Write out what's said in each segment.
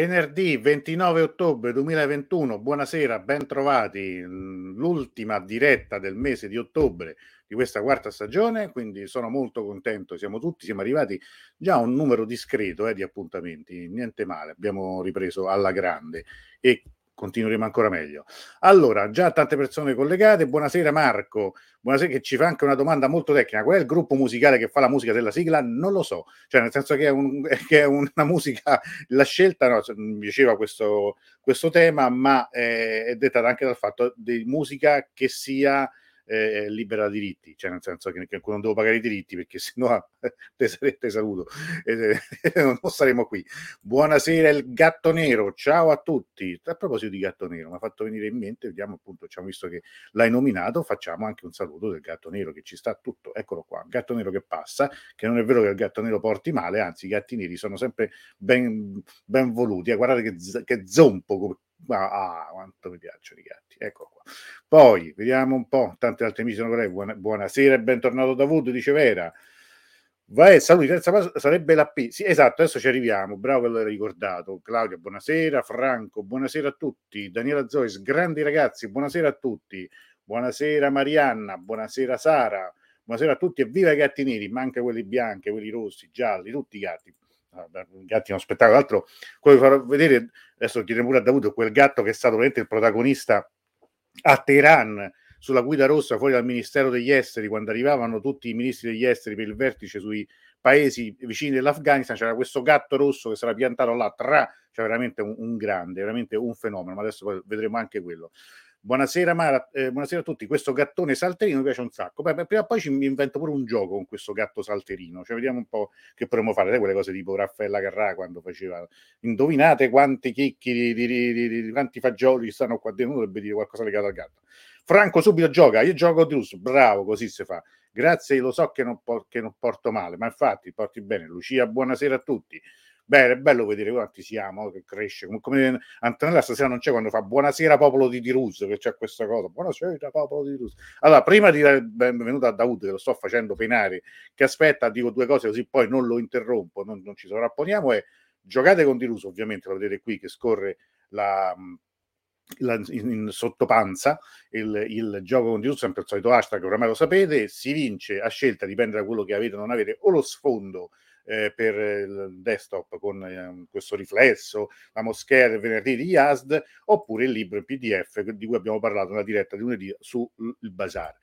Venerdì 29 ottobre 2021, buonasera, ben trovati, l'ultima diretta del mese di ottobre di questa quarta stagione, quindi sono molto contento, siamo tutti, siamo arrivati già a un numero discreto eh, di appuntamenti, niente male, abbiamo ripreso alla grande. E continueremo ancora meglio. Allora, già tante persone collegate, buonasera Marco, buonasera che ci fa anche una domanda molto tecnica, qual è il gruppo musicale che fa la musica della sigla? Non lo so, cioè nel senso che è, un, che è una musica, la scelta, no, mi piaceva questo, questo tema, ma è, è dettata anche dal fatto di musica che sia eh, libera diritti, cioè nel senso che, che, non devo pagare i diritti perché sennò te, te saluto, eh, non saremo qui. Buonasera il gatto nero, ciao a tutti. A proposito di gatto nero, mi ha fatto venire in mente, vediamo appunto, abbiamo visto che l'hai nominato, facciamo anche un saluto del gatto nero che ci sta tutto, eccolo qua, gatto nero che passa, che non è vero che il gatto nero porti male, anzi i gatti neri sono sempre ben, ben voluti, eh, guardate che, che zompo Ah, quanto mi piacciono i gatti. Ecco qua. Poi vediamo un po'. Tante altre amici sono con Buona, buonasera e bentornato Davuto, dice Vera. Vai, saluti, terza passo sarebbe la P. Sì, esatto, adesso ci arriviamo. Bravo che l'hai ricordato. Claudia, buonasera. Franco, buonasera a tutti. Daniela Zois, grandi ragazzi, buonasera a tutti. Buonasera Marianna, buonasera Sara. Buonasera a tutti e viva i gatti neri, manca quelli bianchi, quelli rossi, gialli, tutti i gatti i gatti è uno spettacolo. Tra l'altro, quello che farò vedere adesso chiederemo pure a Davuto quel gatto che è stato veramente il protagonista a Teheran sulla guida rossa fuori dal Ministero degli Esteri quando arrivavano tutti i ministri degli esteri per il vertice sui paesi vicini dell'Afghanistan c'era questo gatto rosso che sarà piantato là tra cioè veramente un, un grande veramente un fenomeno ma adesso vedremo anche quello Buonasera, Mara, eh, buonasera a tutti. Questo gattone salterino mi piace un sacco. Beh, prima o poi ci invento pure un gioco con questo gatto salterino. Cioè, vediamo un po' che potremmo fare. quelle cose tipo Raffaella Carrà quando faceva. Indovinate quanti chicchi di, di, di, di quanti fagioli stanno qua dentro. Dovrebbe dire qualcosa legato al gatto. Franco subito gioca. Io gioco Drus. Bravo, così si fa. Grazie, lo so che non, che non porto male, ma infatti porti bene. Lucia, buonasera a tutti. Beh, è bello vedere quanti siamo, che cresce. Come, come Antonella stasera non c'è quando fa buonasera popolo di Tirus, che c'è questa cosa. Buonasera popolo di Tirus. Allora, prima di dire benvenuto a Daud, che lo sto facendo penare, che aspetta, dico due cose così poi non lo interrompo, non, non ci sovrapponiamo, e giocate con Tirus, ovviamente, lo vedete qui che scorre la... La, in, in sottopanza il, il gioco con Tirus, sempre il solito hashtag, oramai lo sapete, si vince a scelta, dipende da quello che avete o non avete, o lo sfondo eh, per il desktop con eh, questo riflesso, la moschea del venerdì di Yazd, oppure il libro in PDF di cui abbiamo parlato nella diretta di lunedì sul Bazar.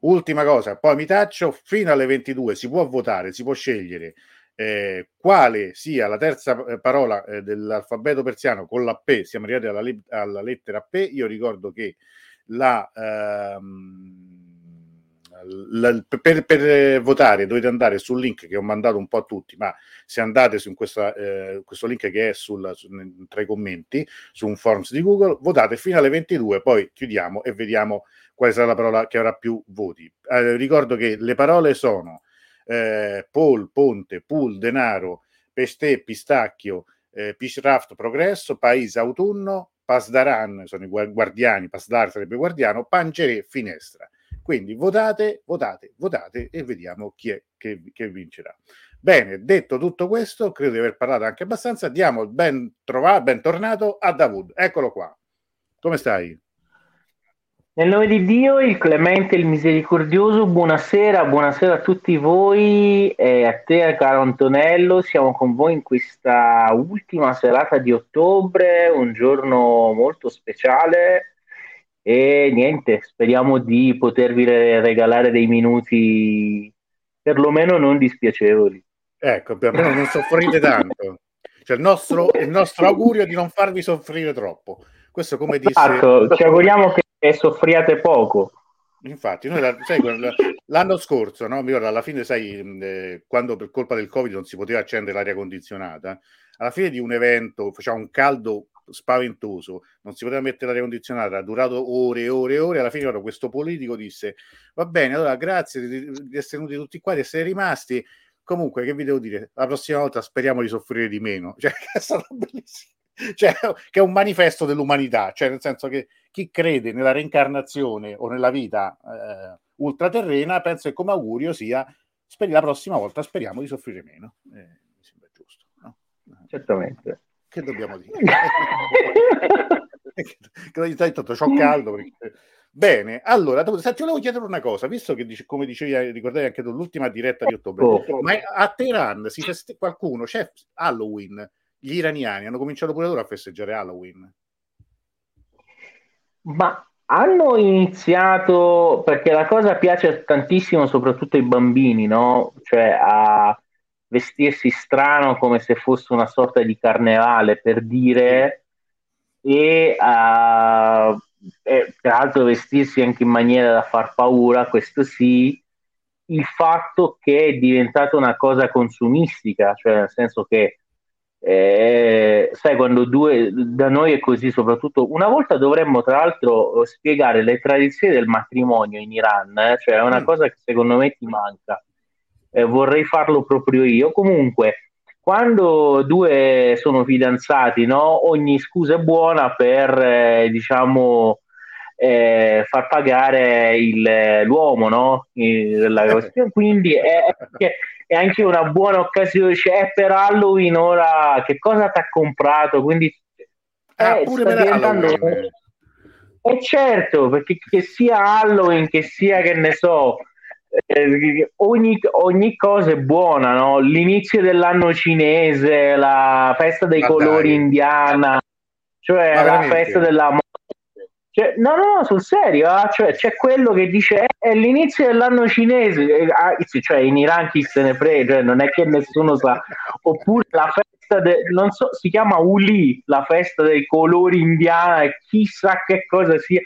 Ultima cosa, poi mi taccio, fino alle 22 si può votare, si può scegliere eh, quale sia la terza eh, parola eh, dell'alfabeto persiano con la P, siamo arrivati alla, alla lettera P, io ricordo che la... Ehm, la, per, per, votare dovete andare sul link che ho mandato un po' a tutti, ma se andate su questa, eh, questo link che è sul, su, tra i commenti su un forms di Google, votate fino alle 22, poi chiudiamo e vediamo quale sarà la parola che avrà più voti. Eh, ricordo che le parole sono eh, Paul, Ponte, Pool, Denaro, Pestè, Pistacchio, eh, Pishraft, Progresso, Paese, Autunno, Pasdaran, sono i guardiani, Pasdar sarebbe guardiano, Pangere, Finestra. Quindi votate, votate, votate e vediamo chi è che, che vincerà. Bene, detto tutto questo, credo di aver parlato anche abbastanza. Diamo il ben trovato, bentornato a Davud. Eccolo qua. Come stai? Nel nome di Dio, il clemente, il misericordioso, buonasera, buonasera a tutti voi e a te, caro Antonello. Siamo con voi in questa ultima serata di ottobre, un giorno molto speciale e niente, speriamo di potervi regalare dei minuti perlomeno non dispiacevoli. Ecco, perlomeno non soffrite tanto. Cioè, il, nostro, il nostro augurio è di non farvi soffrire troppo. Questo come disse... Esatto, ci auguriamo che soffriate poco. Infatti, noi sai, l'anno scorso, no? mi ricordo, alla fine, sai, eh, quando per colpa del Covid non si poteva accendere l'aria condizionata, alla fine di un evento faceva un caldo spaventoso, non si poteva mettere l'aria condizionata, ha durato ore e ore e ore, alla fine questo politico disse va bene, allora grazie di, di essere venuti tutti qua, di essere rimasti, comunque che vi devo dire, la prossima volta speriamo di soffrire di meno, cioè è stato bellissimo. Cioè, che è un manifesto dell'umanità, cioè nel senso che chi crede nella reincarnazione o nella vita eh, ultraterrena, penso che come augurio sia speri la prossima volta speriamo di soffrire meno. Eh, mi sembra giusto. No? Certamente. Che dobbiamo dire? che ogni tanto c'ho caldo. Perché... Bene, allora, ti volevo chiedere una cosa, visto che come dicevi, ricordavi anche tu l'ultima diretta di ottobre, oh, ma a Teheran si feste- qualcuno, c'è Halloween, gli iraniani hanno cominciato pure loro a festeggiare Halloween. Ma hanno iniziato perché la cosa piace tantissimo soprattutto ai bambini, no? Cioè a vestirsi strano come se fosse una sorta di carnevale per dire e a e tra l'altro vestirsi anche in maniera da far paura, questo sì, il fatto che è diventata una cosa consumistica, cioè nel senso che eh, sai quando due da noi è così soprattutto una volta dovremmo tra l'altro spiegare le tradizioni del matrimonio in Iran eh? cioè è una mm. cosa che secondo me ti manca eh, vorrei farlo proprio io comunque quando due sono fidanzati no? ogni scusa è buona per eh, diciamo eh, far pagare il, l'uomo no? La, quindi è, è anche una buona occasione. Cioè, per Halloween ora che cosa ti ha comprato? Quindi ah, eh, pure per diventando... Halloween. Eh certo, perché che sia Halloween, che sia che ne so, eh, ogni, ogni, cosa è buona, no? L'inizio dell'anno cinese, la festa dei Ma colori dai. indiana, cioè Ma la veramente? festa della cioè, no, no, sul serio, ah, cioè, c'è quello che dice è l'inizio dell'anno cinese, ah, cioè in Iran chi se ne frega, cioè, non è che nessuno sa, oppure la festa, de, non so, si chiama Uli, la festa dei colori indiana, chissà che cosa sia,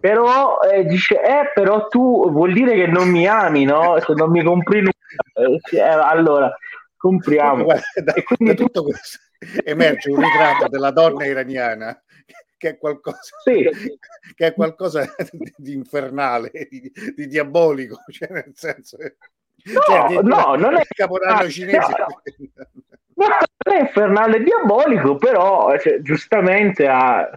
però eh, dice, eh, però tu vuol dire che non mi ami, no? Se non mi compri nulla, eh, allora compriamo. Guarda, da, e quindi da tutto questo emerge un ritratto della donna iraniana che è qualcosa, sì. che è qualcosa di infernale, di, di diabolico, cioè nel senso... No, cioè, di, no, non è capodanno cinese. No, no. non è infernale e diabolico, però cioè, giustamente ha,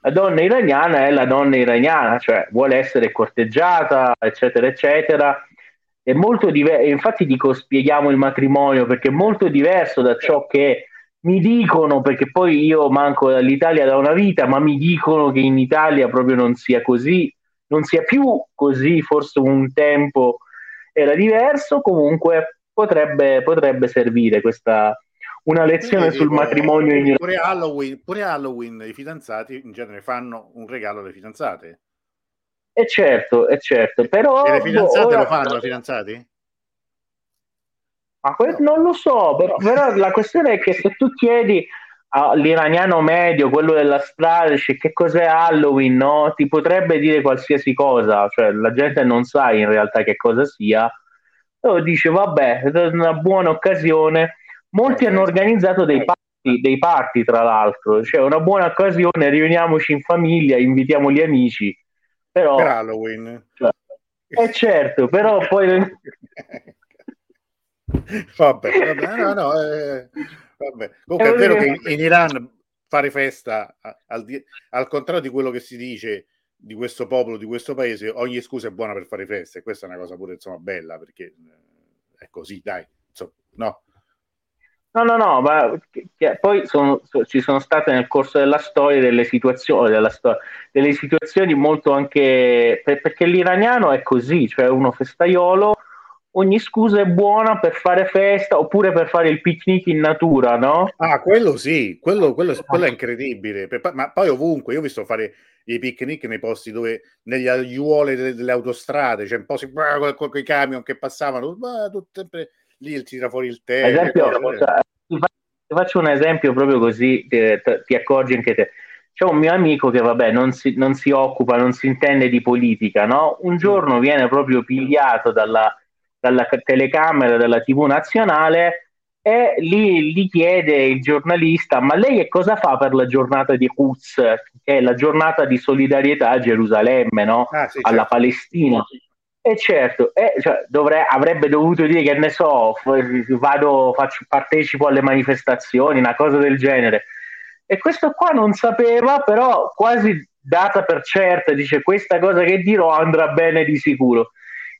la donna iraniana è la donna iraniana, cioè vuole essere corteggiata, eccetera, eccetera. È molto diverso, infatti dico spieghiamo il matrimonio perché è molto diverso da ciò che mi dicono, perché poi io manco dall'Italia da una vita, ma mi dicono che in Italia proprio non sia così, non sia più così, forse un tempo era diverso, comunque potrebbe, potrebbe servire questa una lezione sul matrimonio in pure Halloween, pure Halloween i fidanzati in genere fanno un regalo alle fidanzate. E certo, è certo, però... E le fidanzate ora... lo fanno, i fidanzati? Ma que- non lo so, però, però, la questione è che se tu chiedi all'iraniano medio, quello della strada, dice che cos'è Halloween, no? Ti potrebbe dire qualsiasi cosa, cioè la gente non sa in realtà che cosa sia, però dice vabbè, è una buona occasione. Molti hanno organizzato dei party, dei party tra l'altro, cioè una buona occasione, riuniamoci in famiglia, invitiamo gli amici. Però, per Halloween. Cioè, eh certo, però poi vabbè, vabbè, no, no, eh, vabbè. Comunque è vero che in, in Iran fare festa, al, al, contrario di quello che si dice di questo popolo, di questo paese, ogni scusa è buona per fare feste. Questa è una cosa pure insomma bella perché eh, è così, dai, insomma, no. No, no, no, ma poi sono, ci sono state nel corso della storia delle situazioni, della storia, delle situazioni molto anche perché l'iraniano è così, cioè uno festaiolo ogni scusa è buona per fare festa oppure per fare il picnic in natura, no? Ah, quello sì, quello, quello, quello è incredibile. Ma poi ovunque, io ho visto fare i picnic nei posti dove, negli aiuole delle, delle autostrade, c'è cioè un po' si, con i camion che passavano, ma tutto sempre lì tira fuori il tè. Esempio, ti faccio un esempio proprio così, ti, ti accorgi anche te c'è un mio amico che vabbè non si, non si, occupa, non si intende di politica, no? Un giorno viene proprio pigliato dalla, dalla telecamera della TV nazionale e lì gli chiede il giornalista ma lei che cosa fa per la giornata di Quds che è la giornata di solidarietà a Gerusalemme no? ah, sì, alla certo. Palestina e certo eh, cioè, dovrei, avrebbe dovuto dire che ne so vado, faccio, partecipo alle manifestazioni una cosa del genere. E questo qua non sapeva però quasi data per certa dice questa cosa che dirò andrà bene di sicuro.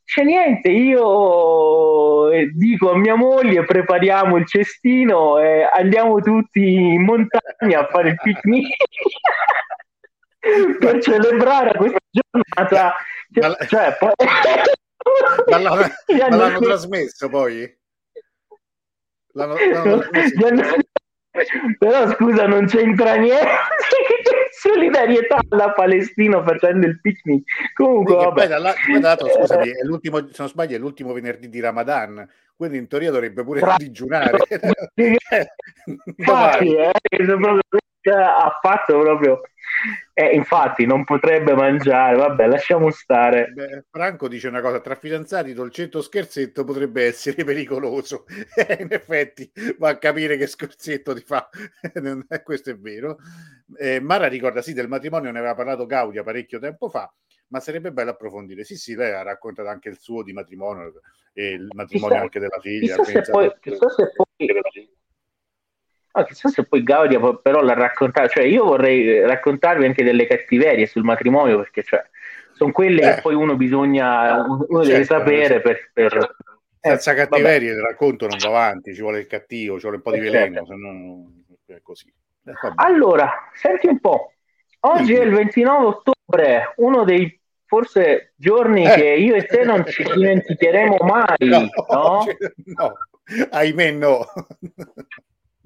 C'è niente, io eh, dico a mia moglie prepariamo il cestino e andiamo tutti in montagna a fare il picnic per celebrare questa giornata. Ma, cioè, poi... ma l'hanno, ma l'hanno trasmesso poi? L'hanno, l'hanno trasmesso. Però scusa, non c'entra niente. Solidarietà alla Palestina facendo il picnic. Comunque, sì, vabbè. Poi dato, scusami, è l'ultimo, se non sbaglio, è l'ultimo venerdì di Ramadan, quindi in teoria dovrebbe pure Tra... digiunare. Infatti, eh, ha fatto proprio eh, infatti non potrebbe mangiare, vabbè, lasciamo stare. Beh, Franco dice una cosa, tra fidanzati dolcetto scherzetto potrebbe essere pericoloso. in effetti va a capire che scherzetto ti fa, questo è vero. Eh, Mara ricorda, sì, del matrimonio ne aveva parlato Gaudia parecchio tempo fa, ma sarebbe bello approfondire. Sì, sì, lei ha raccontato anche il suo di matrimonio e il matrimonio chissà, anche della figlia. Chissà se, poi, chissà se poi Chissà se poi Gaudia però l'ha raccontato, cioè io vorrei raccontarvi anche delle cattiverie sul matrimonio perché cioè, sono quelle eh. che poi uno bisogna, uno certo, deve sapere per... per... Senza eh, cattiverie il racconto non va avanti, ci vuole il cattivo, ci vuole un po' di eh, veleno, certo. se no è così. Eh, allora, senti un po', oggi è il 29 ottobre, uno dei forse giorni eh. che io e te non ci dimenticheremo mai, no? no? no. ahimè no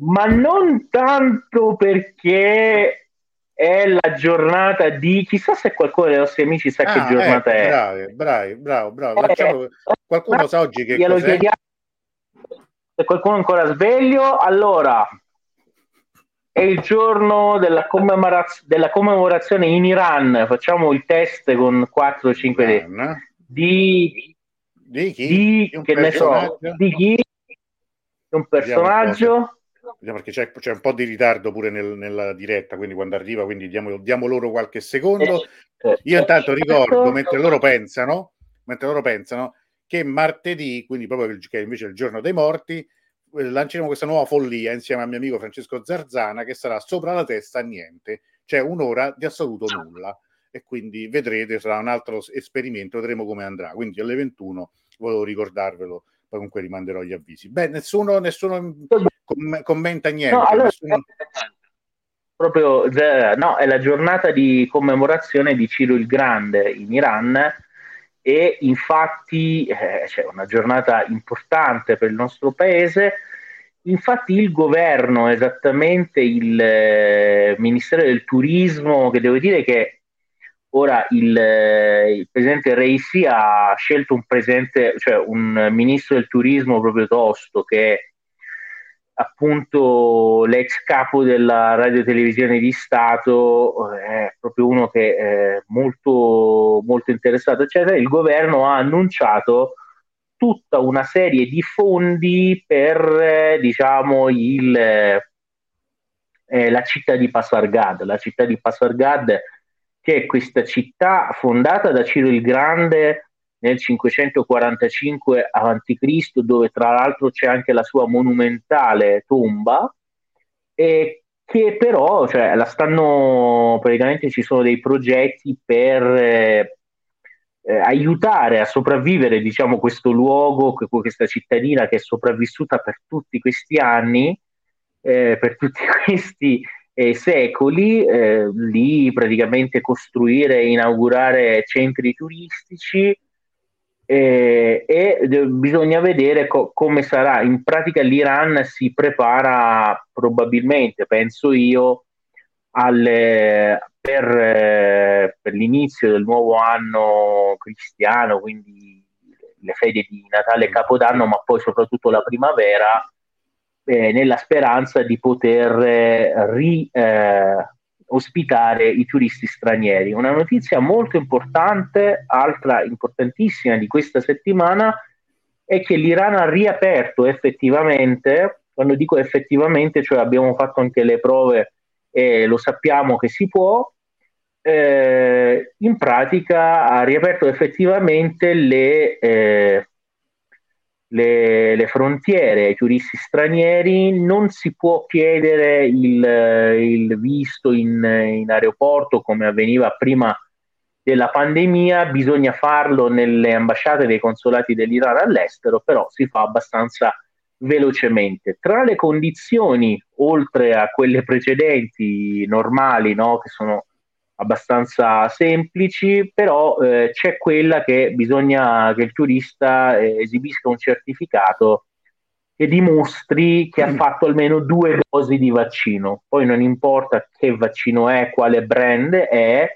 ma non tanto perché è la giornata di chissà se qualcuno dei nostri amici sa ah, che giornata ecco, è. Bravi, bravi, bravo, bravo. Eh, qualcuno sa oggi che glielo cos'è? Chiediamo. Se qualcuno è ancora sveglio, allora è il giorno della, commemoraz- della commemorazione in Iran. Facciamo il test con 4-5 di, di chi? Di, di che ne so, di chi? Un personaggio perché c'è, c'è, un po' di ritardo pure nel, nella diretta, quindi quando arriva, quindi diamo, diamo loro qualche secondo. Eh, eh, Io intanto ricordo, mentre loro pensano, mentre loro pensano, che martedì, quindi proprio che invece è il giorno dei morti, eh, lanceremo questa nuova follia insieme al mio amico Francesco Zarzana che sarà sopra la testa a niente, cioè un'ora di assoluto nulla. E quindi vedrete, sarà un altro esperimento, vedremo come andrà. Quindi alle 21 volevo ricordarvelo poi comunque rimanderò gli avvisi. Beh, nessuno, nessuno com- commenta niente. No, allora, nessuno... Proprio, no, è la giornata di commemorazione di Ciro il Grande in Iran e infatti eh, c'è una giornata importante per il nostro paese. Infatti il governo, esattamente il eh, Ministero del Turismo, che devo dire che Ora il, eh, il presidente Reisi ha scelto un, presidente, cioè un ministro del turismo proprio tosto che è appunto l'ex capo della radio televisione di Stato, è proprio uno che è molto, molto interessato, eccetera. Il governo ha annunciato tutta una serie di fondi per eh, diciamo il, eh, la città di Pasargad. La città di Pasargad che è questa città fondata da Ciro il Grande nel 545 a.C., dove tra l'altro c'è anche la sua monumentale tomba, e che però cioè, la stanno praticamente ci sono dei progetti per eh, eh, aiutare a sopravvivere diciamo questo luogo, questa cittadina che è sopravvissuta per tutti questi anni, eh, per tutti questi eh, secoli, eh, lì praticamente costruire e inaugurare centri turistici eh, e bisogna vedere co- come sarà. In pratica l'Iran si prepara probabilmente, penso io, alle, per, eh, per l'inizio del nuovo anno cristiano, quindi le fede di Natale e Capodanno, ma poi soprattutto la primavera, eh, nella speranza di poter eh, ri, eh, ospitare i turisti stranieri. Una notizia molto importante, altra importantissima di questa settimana, è che l'Iran ha riaperto effettivamente, quando dico effettivamente, cioè abbiamo fatto anche le prove e lo sappiamo che si può, eh, in pratica ha riaperto effettivamente le eh, le, le, frontiere ai turisti stranieri, non si può chiedere il, il visto in, in, aeroporto come avveniva prima della pandemia, bisogna farlo nelle ambasciate dei consolati dell'Iran all'estero, però si fa abbastanza velocemente. Tra le condizioni, oltre a quelle precedenti, normali, no, che sono abbastanza semplici, però eh, c'è quella che bisogna che il turista eh, esibisca un certificato che dimostri che ha mm. fatto almeno due dosi di vaccino. Poi non importa che vaccino è, quale brand è,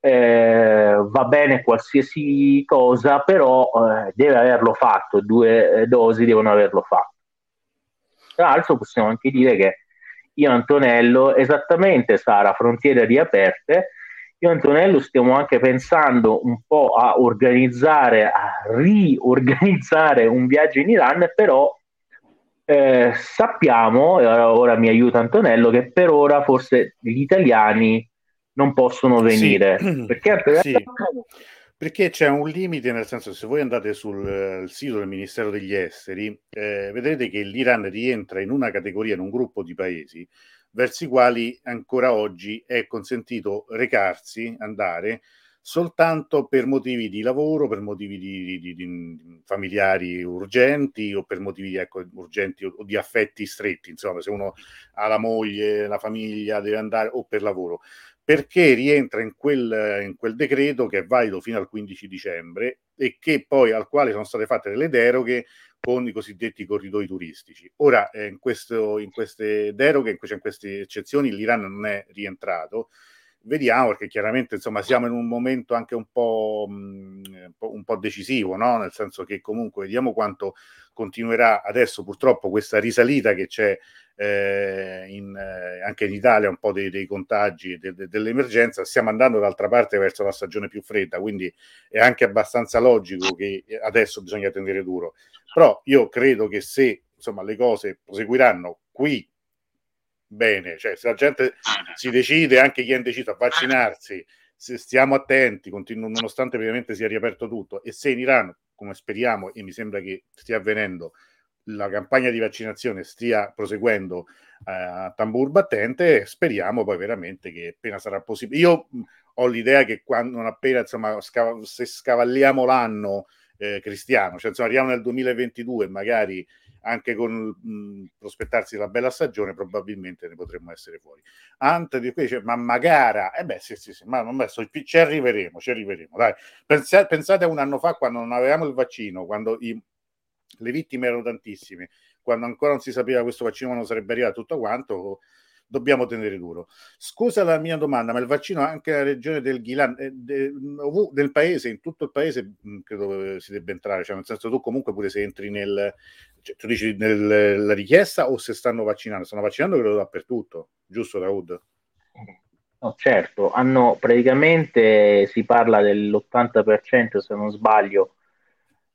eh, va bene qualsiasi cosa, però eh, deve averlo fatto, due eh, dosi devono averlo fatto. Tra l'altro possiamo anche dire che io Antonello, esattamente Sara, frontiere riaperte, io Antonello stiamo anche pensando un po' a organizzare, a riorganizzare un viaggio in Iran, però eh, sappiamo, e ora mi aiuta Antonello, che per ora forse gli italiani non possono venire. Sì. Perché, sì. Perché c'è un limite, nel senso se voi andate sul uh, sito del Ministero degli Esteri, eh, vedrete che l'Iran rientra in una categoria, in un gruppo di paesi verso i quali ancora oggi è consentito recarsi, andare, soltanto per motivi di lavoro, per motivi di, di, di familiari urgenti o per motivi ecco, urgenti o, di affetti stretti, insomma, se uno ha la moglie, la famiglia, deve andare o per lavoro perché rientra in quel, in quel, decreto che è valido fino al 15 dicembre e che poi al quale sono state fatte delle deroghe con i cosiddetti corridoi turistici. Ora, eh, in, questo, in, queste deroghe, in, queste eccezioni, l'Iran non è rientrato. Vediamo perché chiaramente insomma, siamo in un momento anche un po', mm, un po', decisivo, no? nel senso che comunque vediamo quanto continuerà adesso purtroppo questa risalita che c'è eh, in, eh, anche in Italia un po' dei, dei contagi de, de, dell'emergenza, stiamo andando d'altra parte verso la stagione più fredda, quindi è anche abbastanza logico che adesso bisogna tenere duro. Però io credo che se insomma, le cose proseguiranno qui bene, cioè se la gente si decide, anche chi è indeciso a vaccinarsi, se stiamo attenti, continu- nonostante ovviamente sia riaperto tutto, e se in Iran, come speriamo, e mi sembra che stia avvenendo, la campagna di vaccinazione stia proseguendo eh, a tambur battente, speriamo poi veramente che appena sarà possibile. Io mh, ho l'idea che quando non appena insomma, scav- se scavalliamo l'anno eh, cristiano, cioè insomma arriviamo nel 2022, magari anche con mh, prospettarsi la bella stagione, probabilmente ne potremmo essere fuori. Ante di qui dice: Ma magari, eh beh, sì, sì, sì, ma non so, ci arriveremo, ci arriveremo. Dai. Pensate, pensate a un anno fa quando non avevamo il vaccino, quando i le vittime erano tantissime, quando ancora non si sapeva questo vaccino non sarebbe arrivato tutto quanto, dobbiamo tenere duro. Scusa la mia domanda, ma il vaccino anche nella regione del Ghilan, eh, de, del paese, in tutto il paese, mm, credo si debba entrare, cioè nel senso tu comunque pure se entri nel, cioè, tu dici nella richiesta o se stanno vaccinando? Stanno vaccinando credo dappertutto, giusto Raud? No, certo, hanno praticamente si parla dell'80% se non sbaglio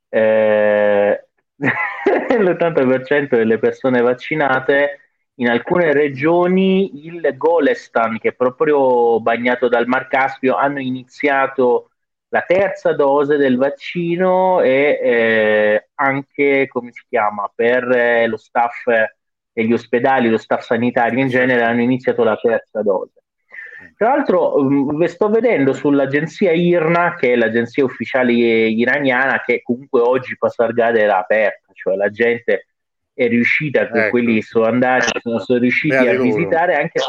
eh, l'80% delle persone vaccinate in alcune regioni il Golestan, che è proprio bagnato dal Mar Caspio, hanno iniziato la terza dose del vaccino e eh, anche, come si chiama, per eh, lo staff degli ospedali, lo staff sanitario in genere, hanno iniziato la terza dose. Tra l'altro, mh, mm, sto vedendo sull'agenzia IRNA, che è l'agenzia ufficiale iraniana, che comunque oggi Pasargade era aperta, cioè la gente è riuscita, ecco. quelli sono andati, sono, sono riusciti Beati a loro. visitare anche,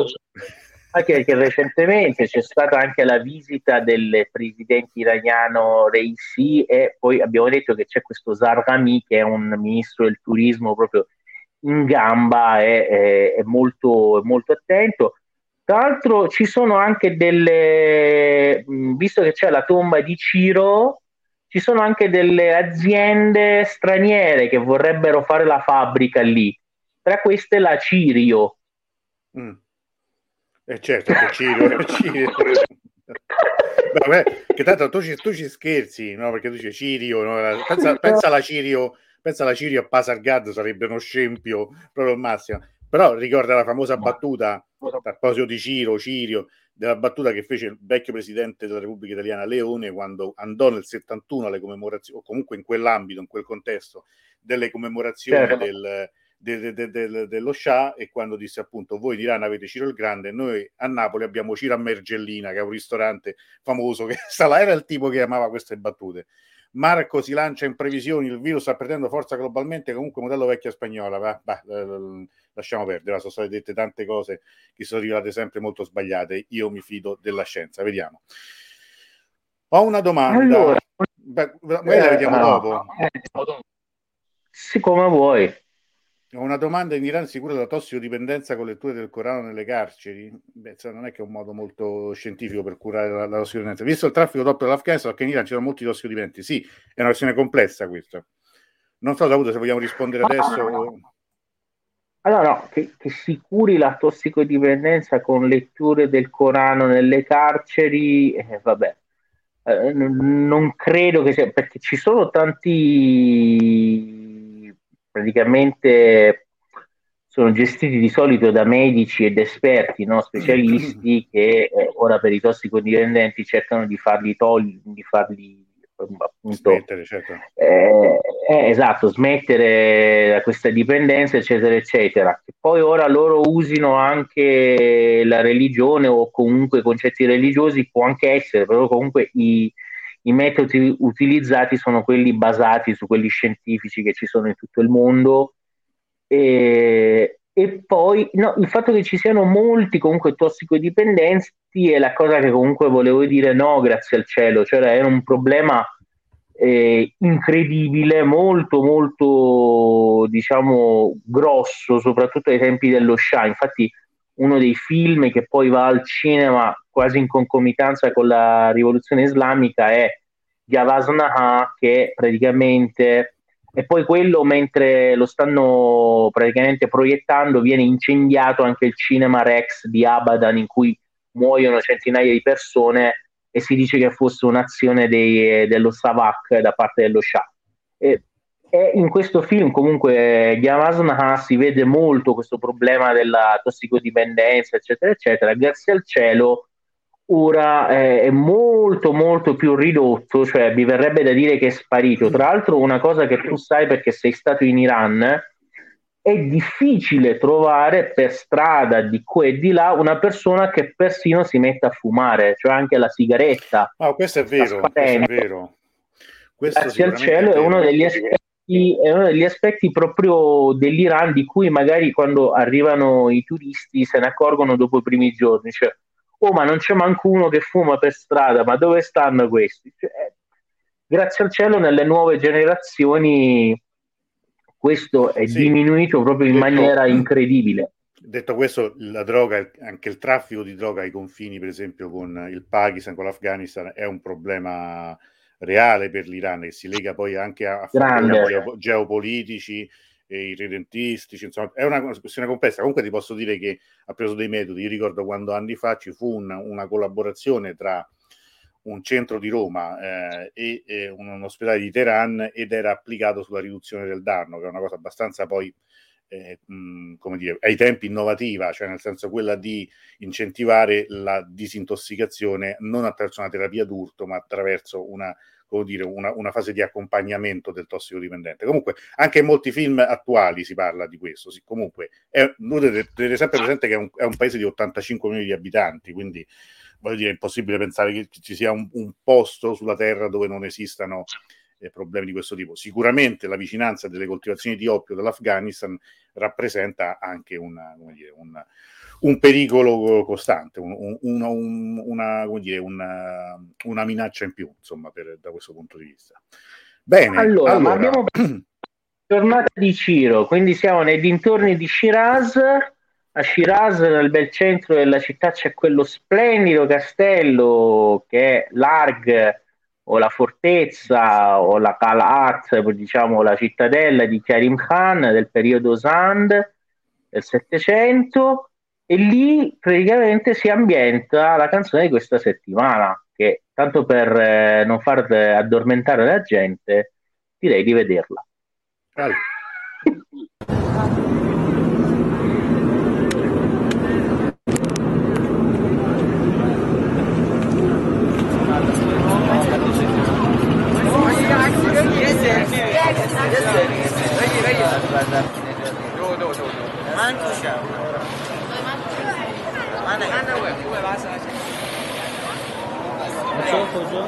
anche perché recentemente c'è stata anche la visita del presidente iraniano Reisi e poi abbiamo detto che c'è questo Zarghami che è un ministro del turismo proprio in gamba, è, è, è, molto, molto attento tra l'altro ci sono anche delle, visto che c'è la tomba di Ciro, ci sono anche delle aziende straniere che vorrebbero fare la fabbrica lì. Tra queste la Cirio. Mm. Eh certo che Cirio, Cirio. Vabbè, che tanto tu ci, tu ci, scherzi, no? Perché tu dici Cirio, no? pensa, pensa alla Cirio, pensa alla Cirio a Pasargad sarebbe uno scempio proprio al massimo. Però ricorda la famosa battuta a proposito di Ciro, Cirio, della battuta che fece il vecchio presidente della Repubblica Italiana Leone quando andò nel 71 alle commemorazioni, o comunque in quell'ambito, in quel contesto, delle commemorazioni certo. del, de, de, de, dello Shah e quando disse appunto voi di Iran avete Ciro il Grande, noi a Napoli abbiamo Ciro a Mergellina che è un ristorante famoso che sta là, era il tipo che amava queste battute. Marco si lancia in previsioni, il virus sta perdendo forza globalmente, comunque modello vecchia spagnola, va, va, lasciamo perdere, sono state dette tante cose che sono rivelate sempre molto sbagliate, io mi fido della scienza, vediamo. Ho una domanda, allora, Beh, magari la vediamo eh, dopo. Eh, sì, come vuoi. Ho una domanda in Iran sicura della tossicodipendenza con letture del Corano nelle carceri? Beh, non è che è un modo molto scientifico per curare la, la tossicodipendenza. Visto il traffico doppio dell'Afghanistan, perché in Iran ci sono molti tossicodipendenti. Sì, è una questione complessa questa. Non so, Davuto, se vogliamo rispondere adesso. O... Allora, no, che, che, si curi la tossicodipendenza con letture del Corano nelle carceri, eh, vabbè, eh, non credo che sia, perché ci sono tanti, praticamente sono gestiti di solito da medici ed esperti, no? specialisti che eh, ora per i tossicodipendenti cercano di farli togliere, di farli appunto, smettere, certo. eh, eh, esatto, smettere questa dipendenza, eccetera, eccetera. Che poi ora loro usino anche la religione o comunque concetti religiosi, può anche essere, però comunque i, i metodi utilizzati sono quelli basati su quelli scientifici che ci sono in tutto il mondo. E, e poi no, il fatto che ci siano molti comunque tossicodipendenti è la cosa che comunque volevo dire no, grazie al cielo, cioè era un problema eh, incredibile, molto molto diciamo grosso, soprattutto ai tempi dello Shah. Infatti uno dei film che poi va al cinema quasi in concomitanza con la rivoluzione islamica è Jawaz Naha che praticamente e poi quello mentre lo stanno praticamente proiettando viene incendiato anche il cinema Rex di Abadan in cui muoiono centinaia di persone e si dice che fosse un'azione dei, dello Savak da parte dello Shah. E, e in questo film comunque di Amazon si vede molto questo problema della tossicodipendenza eccetera eccetera grazie al cielo ora eh, è molto molto più ridotto, cioè mi verrebbe da dire che è sparito. Tra l'altro una cosa che tu sai perché sei stato in Iran, è difficile trovare per strada di qua e di là una persona che persino si metta a fumare, cioè anche la sigaretta. Oh, questo è vero, questo è vero. Questo Grazie al cielo è, è uno degli aspetti è uno degli aspetti proprio dell'Iran di cui magari quando arrivano i turisti se ne accorgono dopo i primi giorni, cioè oh ma non c'è manco uno che fuma per strada, ma dove stanno questi? Cioè, grazie al cielo nelle nuove generazioni questo è sì, diminuito proprio in detto, maniera incredibile. Detto questo, la droga, anche il traffico di droga ai confini, per esempio con il Pakistan, con l'Afghanistan, è un problema reale per l'Iran che si lega poi anche a, a geopolitici, e irredentistici, insomma, è una questione complessa. Comunque ti posso dire che ha preso dei metodi. Io ricordo quando anni fa ci fu una, una collaborazione tra un centro di Roma eh, e, e un, un, ospedale di Teheran ed era applicato sulla riduzione del danno, che è una cosa abbastanza poi, eh, mh, come dire, ai tempi innovativa, cioè nel senso quella di incentivare la disintossicazione non attraverso una terapia d'urto, ma attraverso una dire, una, una, fase di accompagnamento del tossicodipendente. Comunque, anche in molti film attuali si parla di questo. Sì, comunque, è, dovete tenere sempre presente che è un, è un, paese di 85 milioni di abitanti, quindi voglio dire, è impossibile pensare che ci sia un, un posto sulla Terra dove non esistano eh, problemi di questo tipo. Sicuramente la vicinanza delle coltivazioni di oppio dell'Afghanistan rappresenta anche una, dire, una, un pericolo costante, un, un, un, una, dire, una, minaccia in più, insomma, per, da questo punto di vista. Bene, allora, allora... abbiamo giornata di Ciro, quindi siamo nei dintorni di Shiraz. A Shiraz, nel bel centro della città, c'è quello splendido castello che è l'Arg o la fortezza o la Qalat, diciamo la cittadella di Karim Khan del periodo Zand del Settecento e lì praticamente si ambienta la canzone di questa settimana che tanto per eh, non far addormentare la gente direi di vederla allora. من توشم من خوبه کجا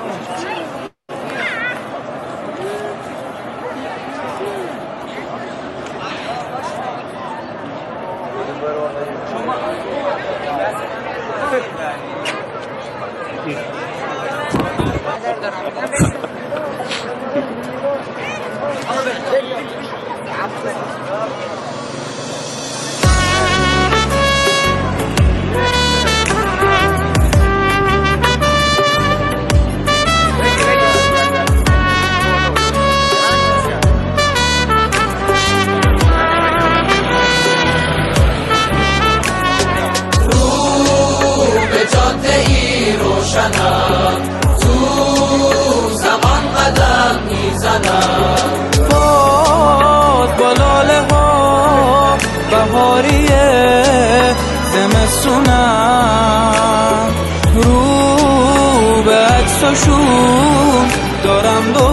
adorando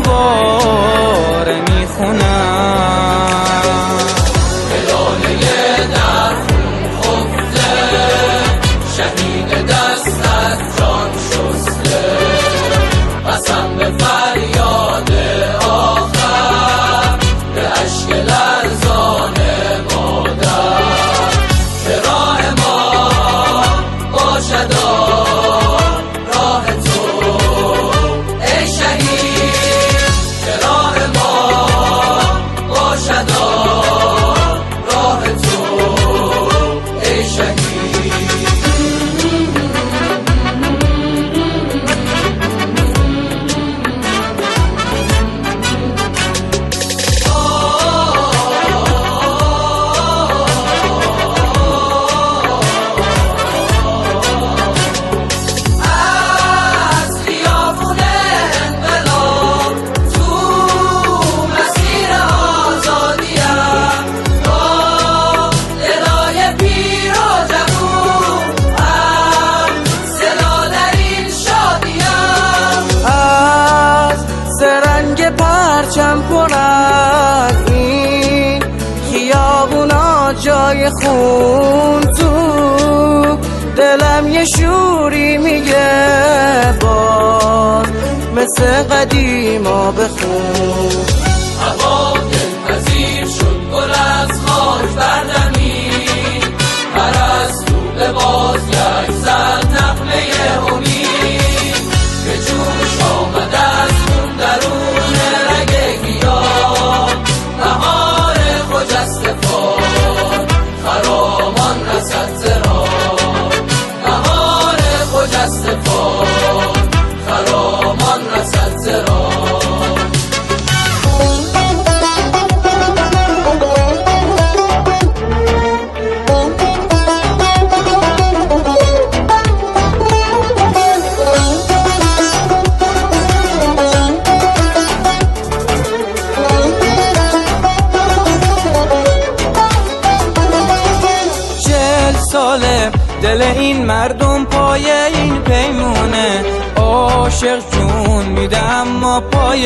corazón.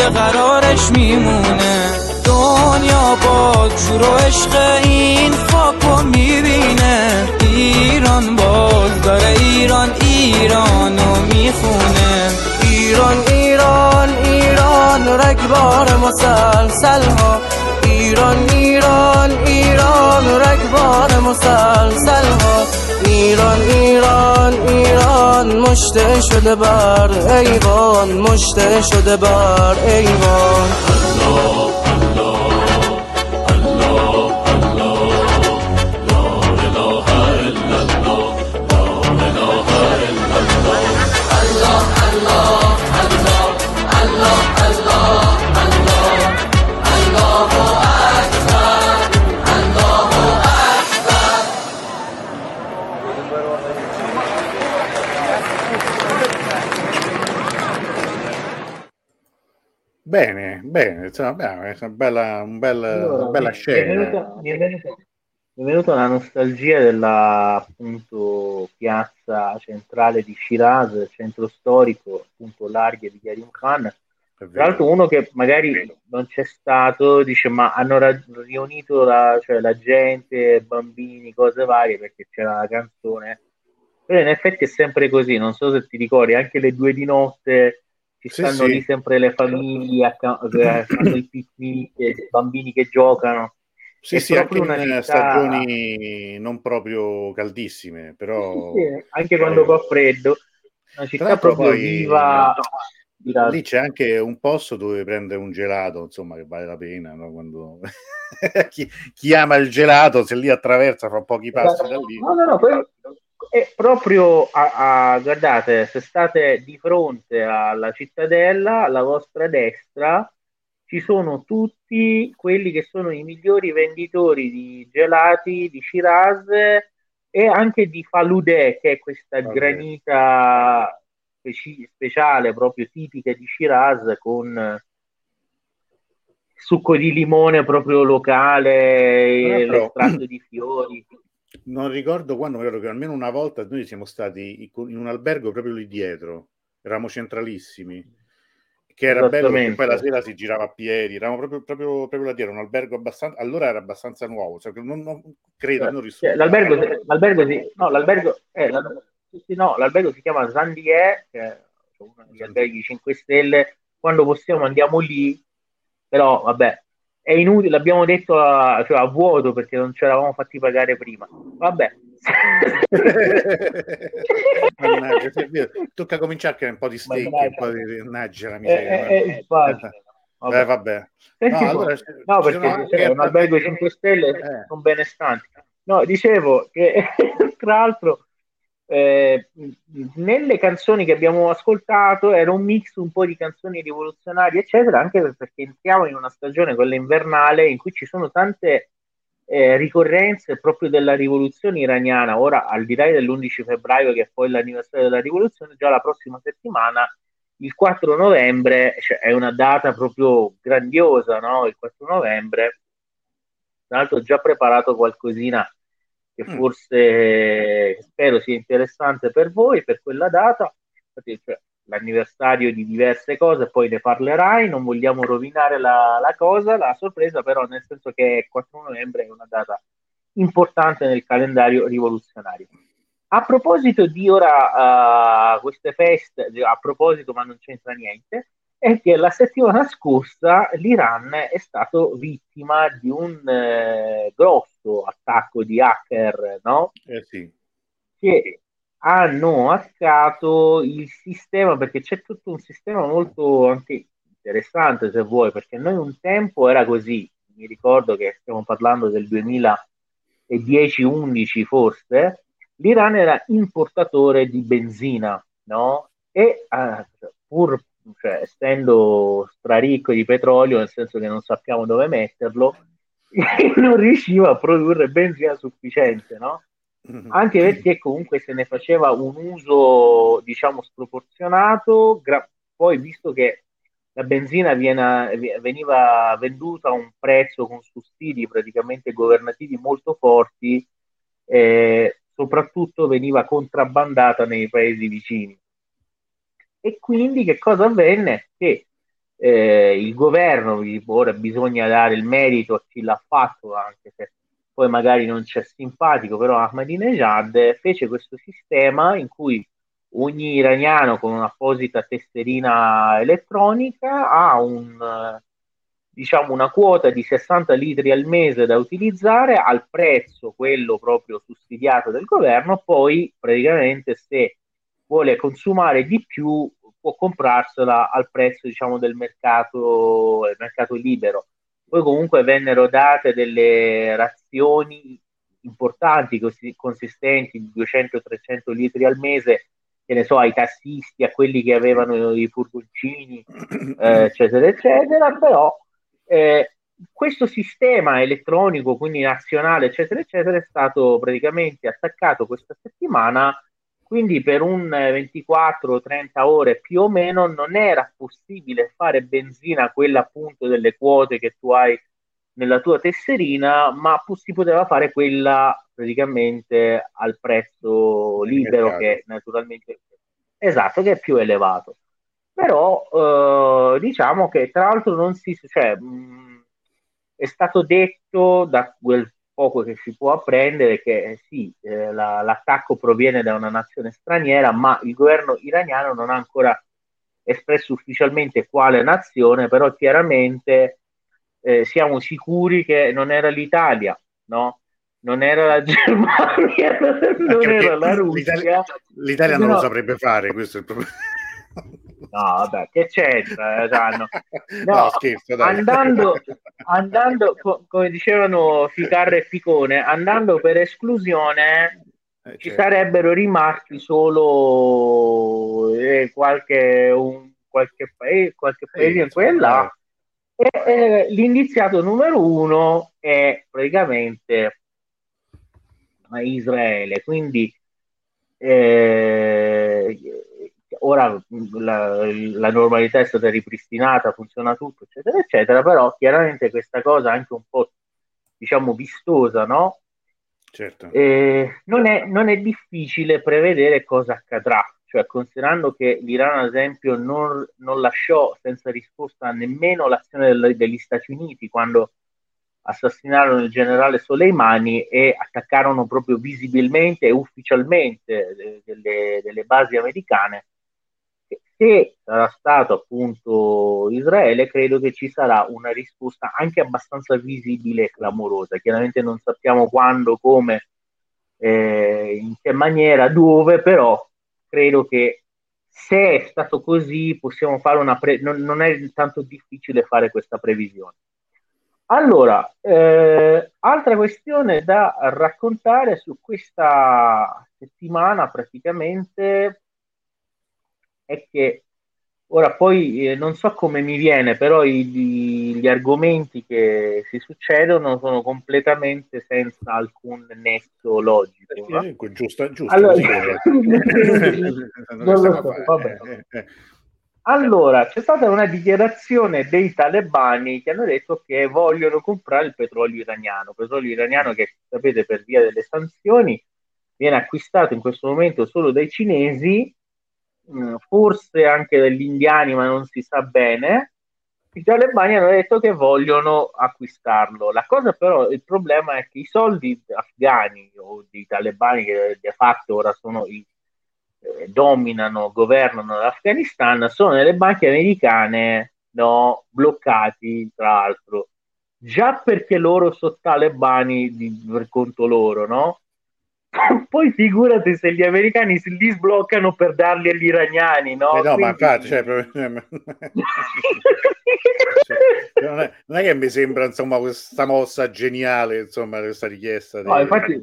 قرارش میمونه. دنیا با جور و عشق این خاکو می‌بینه. ایران باز داره ایران ایرانو می‌خونه. ایران ایران ایران رگبار مسلسل ها ایران ایران ایران رگبار مسلسل ها ایران ایران ایران مشته شده بر ایوان مشته شده بر ایوان. Bene, insomma, beh, è una bella, un bel, allora, una bella scena. Mi è, venuta, mi, è venuta, mi è venuta la nostalgia della appunto piazza centrale di Shiraz, centro storico, appunto larghe di Yarim Khan. Tra l'altro uno che magari non c'è stato dice ma hanno ra- riunito la, cioè, la gente, bambini, cose varie perché c'era la canzone Però in effetti è sempre così, non so se ti ricordi, anche le due di notte ci sì, stanno sì. lì sempre le famiglie, a, a, fanno il picnic, i bambini che giocano. Sì, è sì, anche in città... stagioni non proprio caldissime, però... Sì, sì, anche quando fa freddo, una città proprio poi, viva. Lì c'è anche un posto dove prendere un gelato, insomma, che vale la pena, no? Quando... chi, chi, ama il gelato, se lì attraversa fa pochi passi da lì. No, no, no, poi è proprio a, a, guardate, se state di fronte alla cittadella, alla vostra destra ci sono tutti quelli che sono i migliori venditori di gelati di Shiraz e anche di Faludè, che è questa okay. granita speci- speciale proprio tipica di Shiraz con succo di limone proprio locale, no, l'estratto di fiori. Non ricordo quando, ma che almeno una volta noi siamo stati in un albergo proprio lì dietro, eravamo centralissimi. Che era bello perché poi la sera si girava a piedi, eravamo proprio, proprio, proprio là dietro, un albergo abbastanza, allora era abbastanza nuovo, cioè non, non credo, cioè, non risulta. L'albergo, l'albergo, si, no, l'albergo, eh, l'albergo, sì, no, l'albergo si chiama Zandier, che è uno degli alberghi 5 stelle, quando possiamo andiamo lì, però vabbè, è inutile, l'abbiamo detto a, cioè, a vuoto perché non ce l'avamo fatti pagare prima, vabbè, Mannaggia, tocca cominciare a un po' di steak, un po' di mannaggia la miseria. Eh, eh, vabbè. Eh, vabbè. No, allora, no perché è un albergo 5 stelle eh. sono benestanti. No, dicevo che tra l'altro eh, nelle canzoni che abbiamo ascoltato era un mix un po' di canzoni rivoluzionarie, eccetera, anche perché entriamo in una stagione, quella invernale, in cui ci sono tante eh, ricorrenze proprio della rivoluzione iraniana. Ora, al di là dell'11 febbraio, che è poi l'anniversario della rivoluzione, già la prossima settimana, il 4 novembre, cioè, è una data proprio grandiosa, no? Il 4 novembre. Tra l'altro, ho già preparato qualcosina che mm. forse mm. spero sia interessante per voi per quella data. Cioè, l'anniversario di diverse cose, poi ne parlerai, non vogliamo rovinare la, la, cosa, la sorpresa però nel senso che il 4 novembre è una data importante nel calendario rivoluzionario. A proposito di ora uh, queste feste, a proposito ma non c'entra niente, è che la settimana scorsa l'Iran è stato vittima di un eh, grosso attacco di hacker, no? Eh sì. Che hanno hackato il sistema perché c'è tutto un sistema molto anche interessante se vuoi, perché noi un tempo era così, mi ricordo che stiamo parlando del 2010-11 forse, l'Iran era importatore di benzina, no? E eh, pur cioè, essendo straricco di petrolio, nel senso che non sappiamo dove metterlo, non riusciva a produrre benzina sufficiente, no? Mm-hmm. anche perché comunque se ne faceva un uso diciamo sproporzionato gra- poi visto che la benzina viene, veniva venduta a un prezzo con sussidi praticamente governativi molto forti eh, soprattutto veniva contrabbandata nei paesi vicini e quindi che cosa avvenne? che eh, il governo, ora bisogna dare il merito a chi l'ha fatto anche se poi magari non c'è simpatico, però Ahmadinejad fece questo sistema in cui ogni iraniano con un'apposita tesserina elettronica ha un, diciamo, una quota di 60 litri al mese da utilizzare al prezzo, quello proprio sussidiato del governo, poi praticamente se vuole consumare di più può comprarsela al prezzo diciamo, del mercato, mercato libero. Poi comunque vennero date delle razioni importanti, così, consistenti, di 200-300 litri al mese, che ne so, ai tassisti, a quelli che avevano i furgoncini, eh, eccetera, eccetera, però eh, questo sistema elettronico, quindi nazionale, eccetera, eccetera, è stato praticamente attaccato questa settimana quindi per un 24-30 ore più o meno non era possibile fare benzina quella appunto delle quote che tu hai nella tua tesserina, ma si poteva fare quella praticamente al prezzo libero che naturalmente esatto, che è più elevato. Però eh, diciamo che tra l'altro non si cioè, mh, è stato detto da quel poco che si può apprendere è che eh, sì, eh, la, l'attacco proviene da una nazione straniera, ma il governo iraniano non ha ancora espresso ufficialmente quale nazione, però chiaramente eh, siamo sicuri che non era l'Italia, no? Non era la Germania, non era la Russia. L'Italia, l'Italia non no. lo saprebbe fare, questo è il problema. No, vabbè, che c'entra? Eh, cioè, no, no, scherzo, dai. Andando, andando co- come dicevano Ficarra e Ficone, andando per esclusione, eh, ci certo. sarebbero rimasti solo eh, qualche, un, qualche, paese, qualche paese in quella. E, eh, l'indiziato numero uno è praticamente Israele, quindi eh, ora la, la, normalità è stata ripristinata, funziona tutto, eccetera, eccetera, però chiaramente questa cosa anche un po' diciamo vistosa, no? Certo. Eh, non, è, non, è, difficile prevedere cosa accadrà, cioè considerando che l'Iran, ad esempio, non, non lasciò senza risposta nemmeno l'azione del, degli Stati Uniti quando assassinarono il generale Soleimani e attaccarono proprio visibilmente e ufficialmente delle, delle basi americane. Se sarà stato appunto Israele, credo che ci sarà una risposta anche abbastanza visibile e clamorosa. Chiaramente non sappiamo quando, come, eh, in che maniera, dove, però credo che se è stato così possiamo fare una pre- non, non è tanto difficile fare questa previsione. Allora, eh, altra questione da raccontare su questa settimana praticamente è che ora poi eh, non so come mi viene, però i, gli, gli argomenti che si succedono sono completamente senza alcun nesso logico. No? Eh, giusto, giusto. Allora. Eh, allora, c'è stata una dichiarazione dei talebani che hanno detto che vogliono comprare il petrolio iraniano, petrolio iraniano che sapete per via delle sanzioni viene acquistato in questo momento solo dai cinesi, forse anche dagli indiani, ma non si sa bene. I talebani hanno detto che vogliono acquistarlo. La cosa però, il problema è che i soldi afghani o dei talebani che de facto ora sono i eh, dominano, governano l'Afghanistan sono nelle banche americane no, bloccati, tra l'altro, già perché loro sono talebani di, per conto loro, no? Poi figurati se gli americani li sbloccano per darli agli iraniani, no? Eh no, Quindi... ma infatti, cioè, cioè, non, è, non, è, che mi sembra insomma questa mossa geniale, insomma, questa richiesta. No, infatti,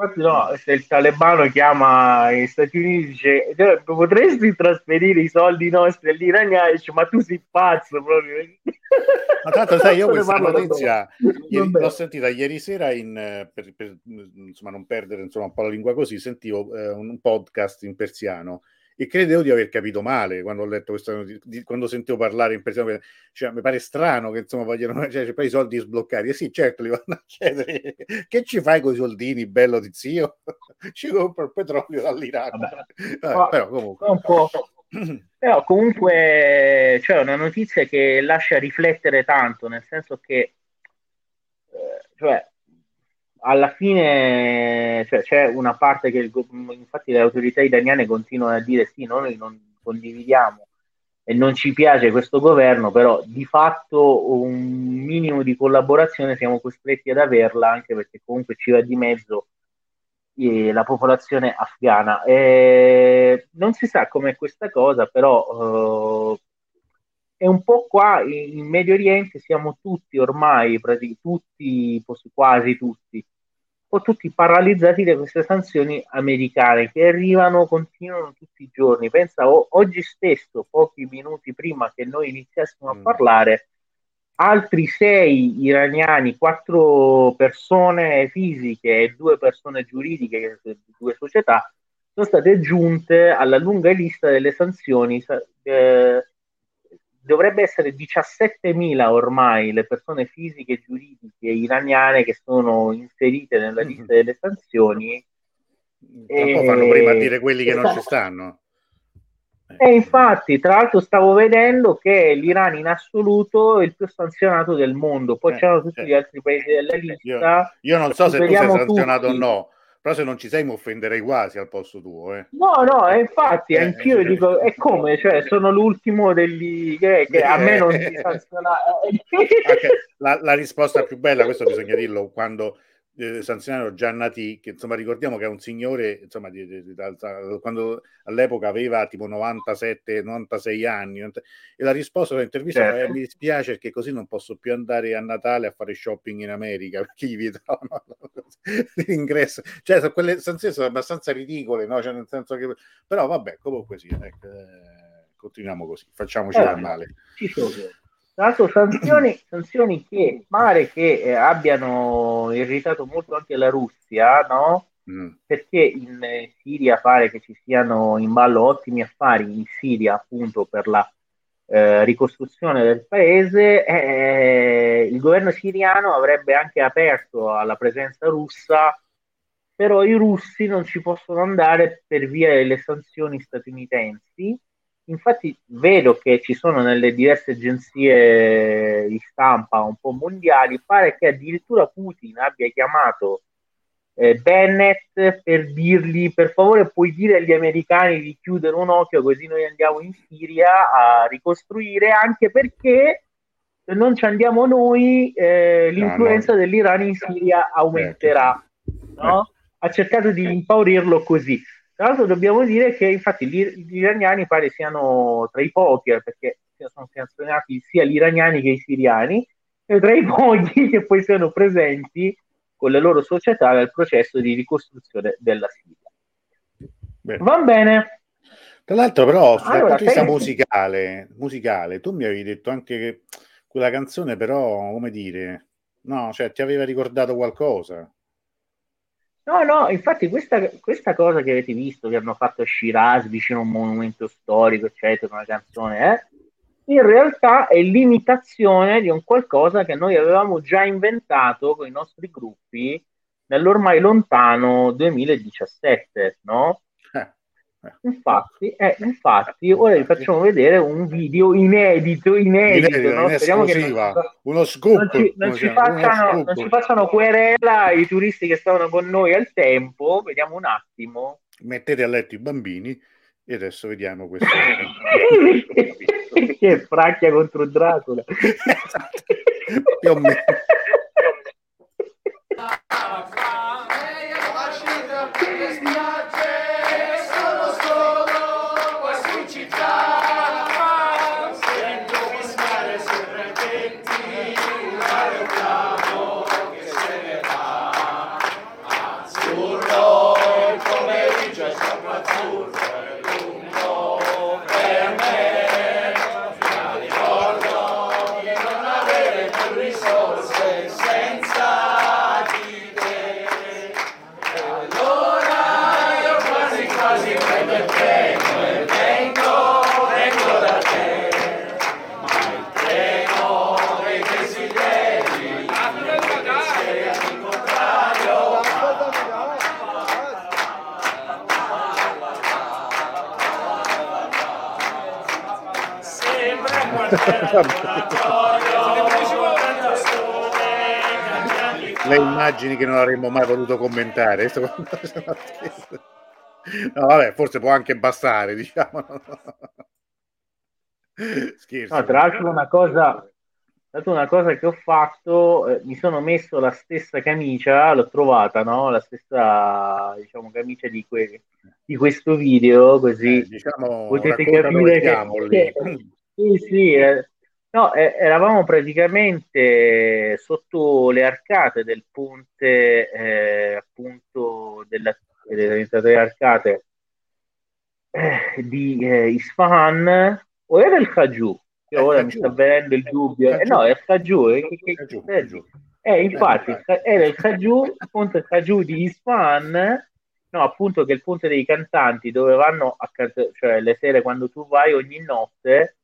Infatti no, se il talebano chiama gli Stati Uniti dice cioè, potresti trasferire i soldi nostri agli iraniani, dice, ma tu sei pazzo proprio. Ma tanto sai, io questa notizia ieri, l'ho sentita ieri sera in, per, per insomma, non perdere insomma, un po' la lingua così, sentivo eh, un podcast in persiano e credevo di aver capito male quando ho letto questa notizia, quando sentivo parlare in persona, cioè, mi pare strano che insomma vogliono, cioè, i soldi sbloccati, e sì certo li vanno a chiedere, che ci fai con i soldini bello di zio? ci compro il petrolio dall'Iran, Vabbè, però comunque... Però comunque c'è una notizia che lascia riflettere tanto, nel senso che eh, cioè, alla fine cioè, c'è una parte che il, infatti le autorità italiane continuano a dire sì, noi non condividiamo e non ci piace questo governo, però di fatto un minimo di collaborazione siamo costretti ad averla anche perché comunque ci va di mezzo eh, la popolazione afghana. E non si sa com'è questa cosa, però eh, è un po' qua in Medio Oriente siamo tutti ormai, tutti, quasi tutti, o tutti paralizzati da queste sanzioni americane che arrivano, continuano tutti i giorni. Pensa, o- oggi stesso, pochi minuti prima che noi iniziassimo a mm. parlare, altri sei iraniani, quattro persone fisiche e due persone giuridiche, due società, sono state aggiunte alla lunga lista delle sanzioni eh, dovrebbe essere 17.000 ormai le persone fisiche e giuridiche iraniane che sono inserite nella mm-hmm. lista delle sanzioni. E... fanno prima a dire quelli che non ci stanno. E infatti, tra l'altro, stavo vedendo che l'Iran in assoluto è il più sanzionato del mondo. Poi eh, c'erano tutti eh. gli altri paesi della lista. Io, io non so se tu sei sanzionato tutti. o no, però se non ci sei mi offenderei quasi al posto tuo. Eh. No, no, infatti eh, anch'io eh, dico, è come, cioè sono l'ultimo degli che, che a me non si sanziona. la, la risposta più bella, questo bisogna dirlo, quando eh, sanzionarono Giannati, che insomma ricordiamo che è un signore, insomma, di, di, di, quando all'epoca aveva tipo 97-96 anni, e la risposta all'intervista certo. eh, mi dispiace perché così non posso più andare a Natale a fare shopping in America perché gli vietavano l'ingresso. Cioè, sono quelle sanzioni sono abbastanza ridicole, no? Cioè, nel senso che... Però vabbè, comunque sì, ecco, eh, continuiamo così, facciamoci eh, male. Sono. Tra l'altro sanzioni, sanzioni che pare che eh, abbiano irritato molto anche la Russia, no? Mm. Perché in eh, Siria pare che ci siano in ballo ottimi affari in Siria appunto per la eh, ricostruzione del paese, eh, il governo siriano avrebbe anche aperto alla presenza russa, però i russi non ci possono andare per via delle sanzioni statunitensi infatti vedo che ci sono nelle diverse agenzie di stampa un po' mondiali, pare che addirittura Putin abbia chiamato eh, Bennett per dirgli per favore puoi dire agli americani di chiudere un occhio così noi andiamo in Siria a ricostruire, anche perché se non ci andiamo noi eh, l'influenza no, no. dell'Iran in Siria aumenterà. No? Ha cercato di impaurirlo così. Tra l'altro dobbiamo dire che infatti gli, iraniani pare siano tra i pochi, eh, perché sono sanzionati sia gli iraniani che i siriani, e tra i pochi che poi siano presenti con le loro società nel processo di ricostruzione della Siria. Bene. Va bene. Tra l'altro, però, dal allora, punto di vista musicale, musicale, tu mi avevi detto anche che quella canzone, però, come dire, no, cioè ti aveva ricordato qualcosa. No, no, infatti questa, questa, cosa che avete visto, che hanno fatto Shiraz vicino a un monumento storico, eccetera, una canzone, eh, in realtà è l'imitazione di un qualcosa che noi avevamo già inventato con i nostri gruppi nell'ormai lontano 2017, no? Infatti, eh, infatti, ora vi facciamo vedere un video inedito, inedito, inedito no? Speriamo che non, uno scoop, non, ci, non, ci facciano, non, ci, facciano, querela i turisti che stavano con noi al tempo. Vediamo un attimo. Mettete a letto i bambini e adesso vediamo questo. che fracchia contro Dracula. esatto. Più o meno. immagini che non avremmo mai voluto commentare. No, vabbè, forse può anche bastare, diciamo. Scherzo. No, tra l'altro una cosa, una cosa che ho fatto, eh, mi sono messo la stessa camicia, l'ho trovata, no? La stessa, diciamo, camicia di, que- di questo video, così eh, diciamo, potete capire che... Sì, sì, eh, No, eh, eravamo praticamente sotto le arcate del ponte, eh, appunto, della, delle arcate eh, di eh, Isfahan, o era il Kaju? Che ora mi sta venendo il dubbio. Eh, no, è il Kaju. Eh, infatti, era il Kaju, appunto il Kaju di Isfahan, no, appunto che è il ponte dei cantanti, dove vanno a cioè le sere quando tu vai ogni notte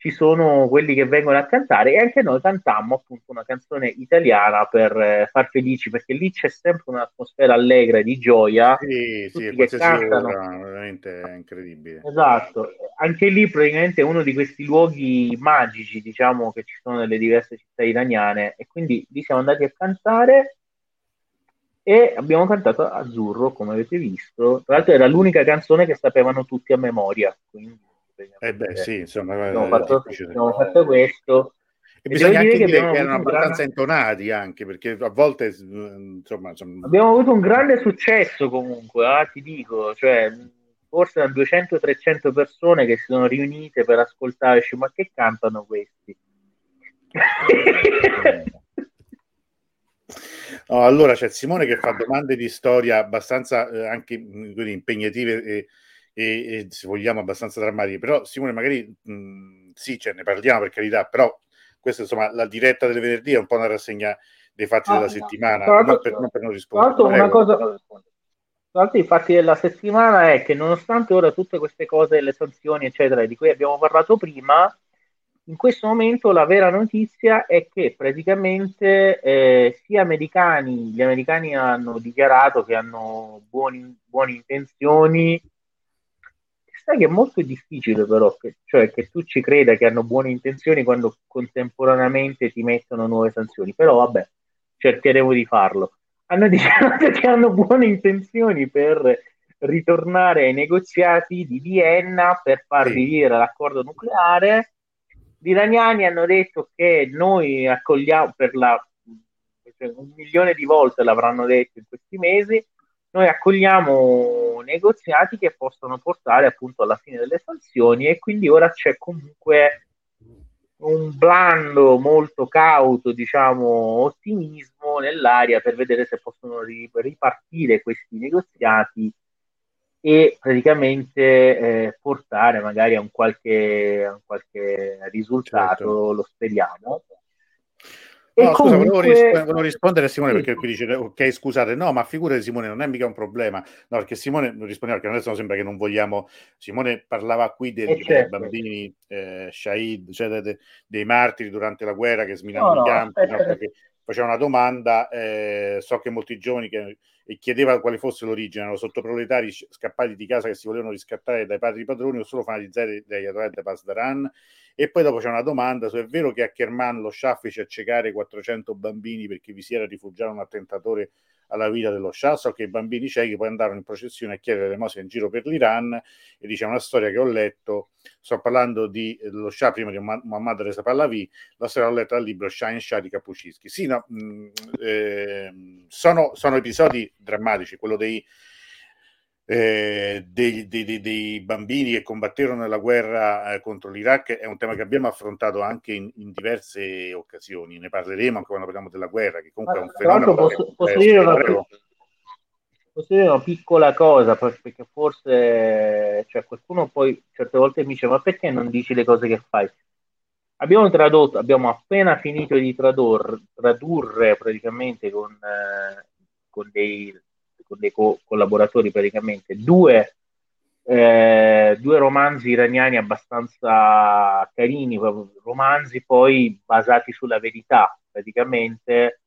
ci sono quelli che vengono a cantare e anche noi cantammo appunto una canzone italiana per eh, far felici perché lì c'è sempre un'atmosfera allegra di gioia. Sì, sì, che cantano ora, veramente incredibile. Esatto. Anche lì praticamente è uno di questi luoghi magici diciamo che ci sono nelle diverse città iraniane. E quindi lì siamo andati a cantare e abbiamo cantato Azzurro come avete visto. Tra l'altro era l'unica canzone che sapevano tutti a memoria quindi eh beh, sì, insomma, abbiamo, fatto, abbiamo fatto questo. E, e bisogna anche dire che, erano abbastanza grande... intonati anche, perché a volte insomma, insomma... Abbiamo avuto un grande successo comunque, eh, ti dico, cioè forse 200-300 persone che si sono riunite per ascoltare, ma che cantano questi? No, allora c'è Simone che fa domande di storia abbastanza eh, anche impegnative e e, e, se vogliamo abbastanza drammatiche, però Simone magari mh, sì, cioè, ne parliamo per carità, però questa insomma la diretta del venerdì è un po' una rassegna dei fatti ah, della settimana, non per, non per non rispondere. Tra una cosa, tra l'altro i fatti della settimana è che nonostante ora tutte queste cose, le sanzioni eccetera di cui abbiamo parlato prima, in questo momento la vera notizia è che praticamente eh, sia americani, gli americani hanno dichiarato che hanno buoni, buone intenzioni Sai che è molto difficile però, che, cioè che tu ci creda che hanno buone intenzioni quando contemporaneamente ti mettono nuove sanzioni, però vabbè, cercheremo di farlo. Hanno dichiarato che hanno buone intenzioni per ritornare ai negoziati di Vienna per far rivivere l'accordo nucleare. Gli iraniani hanno detto che noi accogliamo per la cioè un milione di volte l'avranno detto in questi mesi, noi accogliamo negoziati che possono portare appunto alla fine delle sanzioni e quindi ora c'è comunque un blando molto cauto, diciamo, ottimismo nell'aria per vedere se possono ripartire questi negoziati e praticamente eh, portare magari a un qualche, a un qualche risultato, certo. lo speriamo. No, scusa, comunque... volevo, risp- volevo, rispondere a Simone perché qui dice ok, scusate, no, ma figurati Simone, non è mica un problema. No, perché Simone non rispondeva perché adesso sembra che non vogliamo. Simone parlava qui dei, eh certo. bambini eh, Shahid, cioè de, de, dei martiri durante la guerra che sminavano no, i campi, no, perché faceva una domanda, eh, so che molti giovani che e chiedeva quale fosse l'origine, erano sottoproletari scappati di casa che si volevano riscattare dai padri padroni o solo fanatizzati dagli atleti Pasdaran. E poi dopo c'è una domanda se è vero che a Kerman lo Shah fece accecare 400 bambini perché vi si era rifugiato un attentatore alla vita dello Shah, so che i bambini ciechi poi andarono in processione a chiedere l'elemosina in giro per l'Iran e dice una storia che ho letto, sto parlando di eh, lo Shah prima di Muhammad Reza Pahlavi, la storia l'ho letta dal libro Shah in Shah di Capucinski. Sì, no, mh, mm, eh, sono, sono episodi drammatici, quello dei eh, dei, dei, dei, bambini che combatterono nella guerra eh, contro l'Iraq è un tema che abbiamo affrontato anche in, in, diverse occasioni. Ne parleremo anche quando parliamo della guerra, che comunque è un fenomeno. Posso, posso, dire una, posso, dire una, piccola cosa, perché forse cioè, qualcuno poi certe volte mi dice: Ma perché non dici le cose che fai? Abbiamo tradotto, abbiamo appena finito di tradurre, tradurre praticamente con, eh, con dei con dei co- collaboratori praticamente, due, eh, due romanzi iraniani abbastanza carini, romanzi poi basati sulla verità praticamente,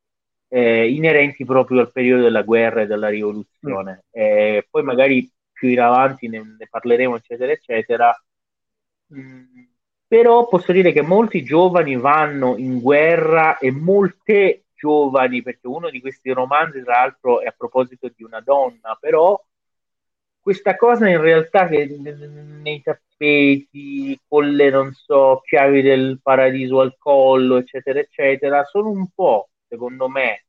eh, inerenti proprio al periodo della guerra e della rivoluzione. Mm. Eh, poi magari più in avanti ne, ne parleremo, eccetera, eccetera. Mm, però posso dire che molti giovani vanno in guerra e molte giovani, perché uno di questi romanzi, tra l'altro, è a proposito di una donna, però questa cosa in realtà che nei tappeti, con le, non so, chiavi del paradiso al collo, eccetera, eccetera, sono un po', secondo me,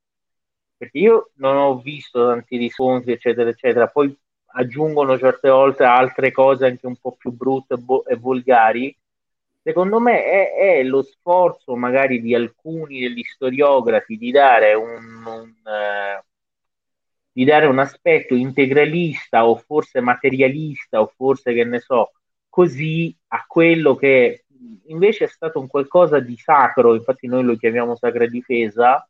perché io non ho visto tanti riscontri, eccetera, eccetera, poi aggiungono certe volte altre cose anche un po' più brutte e, e volgari, secondo me è, è, lo sforzo magari di alcuni degli storiografi di dare un, un, uh, di dare un aspetto integralista o forse materialista o forse che ne so così a quello che invece è stato un qualcosa di sacro infatti noi lo chiamiamo sacra difesa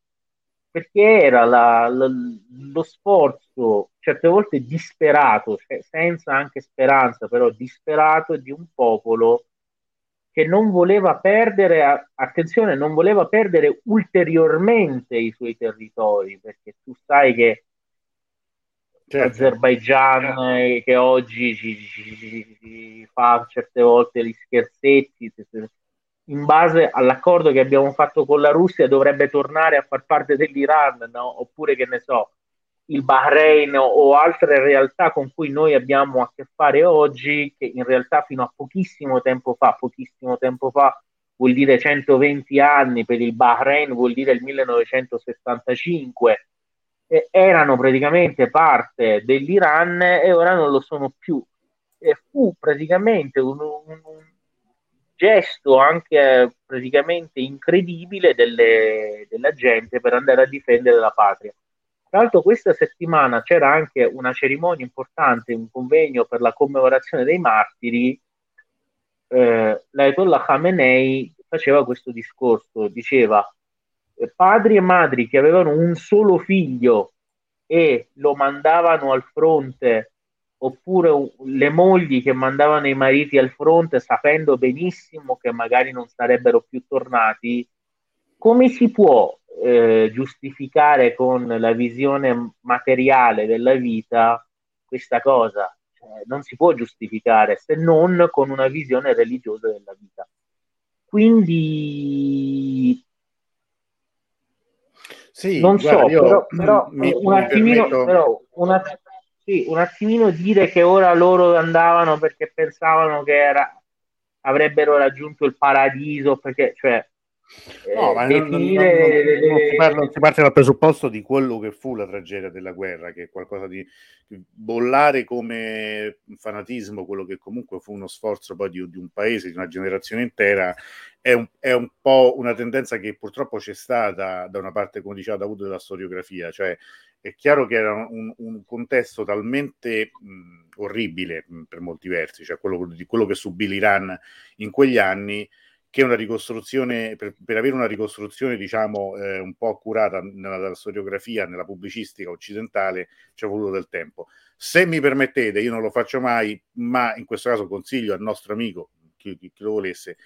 perché era la, la, lo sforzo certe volte disperato cioè senza anche speranza però disperato di un popolo che non voleva perdere, attenzione, non voleva perdere ulteriormente i suoi territori, perché tu sai che certo. l'Azerbaigian eh, che oggi ci, ci, ci, ci, fa certe volte gli scherzetti, in base all'accordo che abbiamo fatto con la Russia dovrebbe tornare a far parte dell'Iran, no? oppure che ne so, il Bahrain o altre realtà con cui noi abbiamo a che fare oggi, che in realtà fino a pochissimo tempo fa, pochissimo tempo fa vuol dire 120 anni, per il Bahrain vuol dire il 1975, eh, erano praticamente parte dell'Iran e ora non lo sono più. E fu praticamente un, un, un gesto anche praticamente incredibile delle, della gente per andare a difendere la patria. Tra l'altro questa settimana c'era anche una cerimonia importante, un convegno per la commemorazione dei martiri. Eh, L'Ayatollah Khamenei faceva questo discorso, diceva eh, padri e madri che avevano un solo figlio e lo mandavano al fronte oppure le mogli che mandavano i mariti al fronte sapendo benissimo che magari non sarebbero più tornati, come si può eh, giustificare con la visione materiale della vita questa cosa. Cioè, non si può giustificare se non con una visione religiosa della vita. Quindi sì, non guarda, so, però, però, mi, un, mi attimino, permetto... però una, sì, un attimino dire che ora loro andavano perché pensavano che era, avrebbero raggiunto il paradiso, perché cioè No, ma non, non, non, si parla, non, si parte dal presupposto di quello che fu la tragedia della guerra, che è qualcosa di bollare come fanatismo, quello che comunque fu uno sforzo poi di, di un paese, di una generazione intera, è un, è un, po' una tendenza che purtroppo c'è stata da una parte, come diceva Davuto, della storiografia, cioè è chiaro che era un, un contesto talmente mh, orribile mh, per molti versi, cioè quello, di quello che subì l'Iran in quegli anni, che una ricostruzione, per, per avere una ricostruzione diciamo eh, un po' accurata nella, nella, storiografia, nella pubblicistica occidentale, ci è voluto del tempo. Se mi permettete, io non lo faccio mai, ma in questo caso consiglio al nostro amico, chi, chi, chi lo volesse,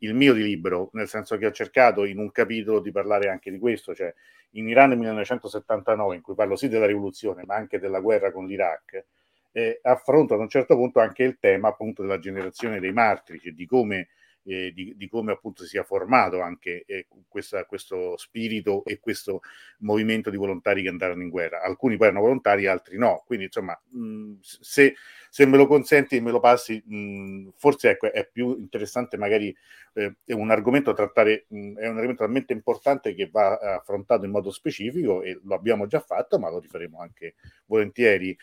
il mio di libro, nel senso che ho cercato in un capitolo di parlare anche di questo, cioè in Iran 1979, in cui parlo sì della rivoluzione, ma anche della guerra con l'Iraq, eh, affronto ad un certo punto anche il tema appunto della generazione dei martiri, cioè di come eh, di, di, come appunto si sia formato anche eh, questa, questo spirito e questo movimento di volontari che andarono in guerra. Alcuni poi erano volontari, altri no. Quindi, insomma, mh, se, se, me lo consenti me lo passi, mh, forse ecco, è più interessante magari eh, è un argomento da trattare, mh, è un argomento talmente importante che va affrontato in modo specifico e lo abbiamo già fatto, ma lo rifaremo anche volentieri.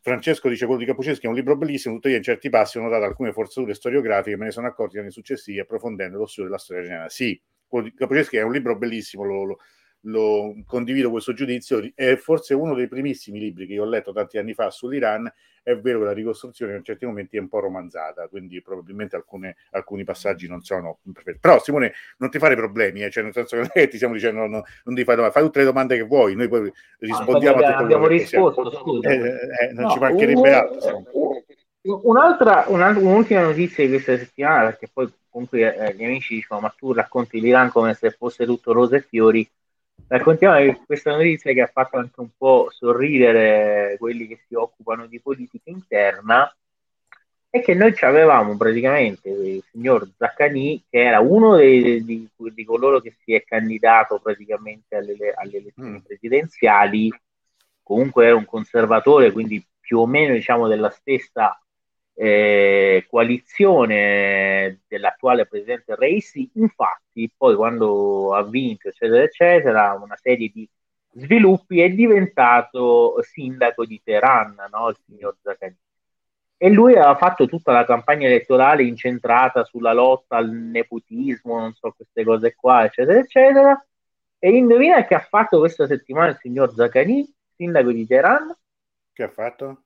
Francesco dice quello di Cappucceschi è un libro bellissimo, tuttavia in certi passi ho notato alcune forzature storiografiche, me ne sono accorti negli anni successivi approfondendo lo studio della storia generale. Sì, quello di Cappucceschi è un libro bellissimo, lo, lo, lo condivido questo giudizio, è forse uno dei primissimi libri che io ho letto tanti anni fa sull'Iran è vero che la ricostruzione in certi momenti è un po' romanzata, quindi probabilmente alcune, alcuni passaggi non sono perfetti. Però Simone, non ti fare problemi, eh? cioè, nel senso che ti stiamo dicendo no, no, non ti fai domande, fai tutte le domande che vuoi, noi poi rispondiamo ah, a tutto abbiamo risposto, scusa. Eh, eh, non no, ci mancherebbe un, altro. Un'altra, un'ultima notizia di questa settimana, perché poi comunque eh, gli amici dicono ma tu racconti l'Iran come se fosse tutto rose e fiori, Raccontiamo questa notizia che ha fatto anche un po' sorridere quelli che si occupano di politica interna è che noi avevamo praticamente il signor Zaccani che era uno dei, di, di, coloro che si è candidato praticamente alle, alle elezioni mm. presidenziali comunque era un conservatore quindi più o meno diciamo della stessa eh, coalizione dell'attuale presidente Reisi, infatti poi quando ha vinto eccetera eccetera una serie di sviluppi è diventato sindaco di Teheran, no? il signor Zaghani. E lui aveva fatto tutta la campagna elettorale incentrata sulla lotta al nepotismo, non so, queste cose qua, eccetera, eccetera. E indovina che ha fatto questa settimana il signor Zaghani, sindaco di Teheran? Che ha fatto?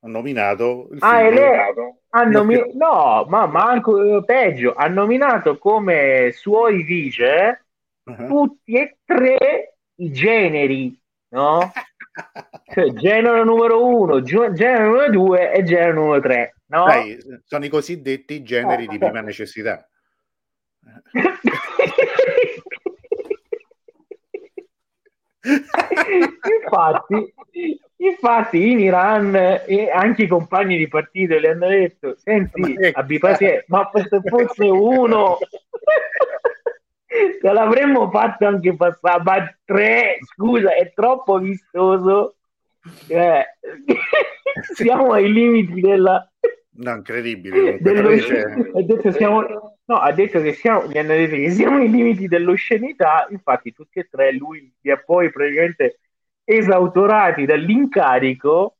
Ha nominato il ah, figlio. Ha nomi- no, ma manco eh, peggio, ha nominato come suoi vice uh-huh. tutti e tre i generi, no? cioè, genere numero uno, genere numero due e genere numero tre, no? Dai, sono i cosiddetti generi di prima necessità. infatti, infatti in Iran e anche i compagni di partito le hanno detto senti abbi pazienza ma se fosse uno te l'avremmo fatto anche passare ma tre scusa è troppo vistoso eh, siamo ai limiti della No, incredibile. Dello... Detto siamo... no, ha detto che siamo, gli hanno detto che siamo ai limiti dell'oscenità, infatti tutti e tre lui li ha poi praticamente esautorati dall'incarico,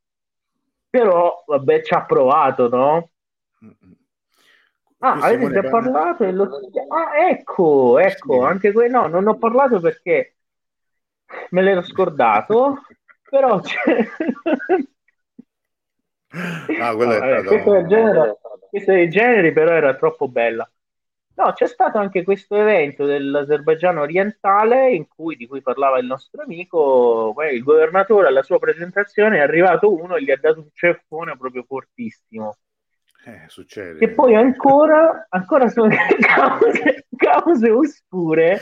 però vabbè ci ha provato, no? Ah, avete già parlato? E lo... Ah, ecco, ecco, anche quello, no, non ho parlato perché me l'ero scordato, però... Ah, quello allora, è stato... questo, genere, questo del genere però era troppo bella. No, c'è stato anche questo evento dell'Azerbaigian orientale in cui, di cui parlava il nostro amico, il governatore alla sua presentazione è arrivato uno e gli ha dato un ceffone proprio fortissimo. Eh, succede. E poi ancora, ancora sono cause, cause oscure,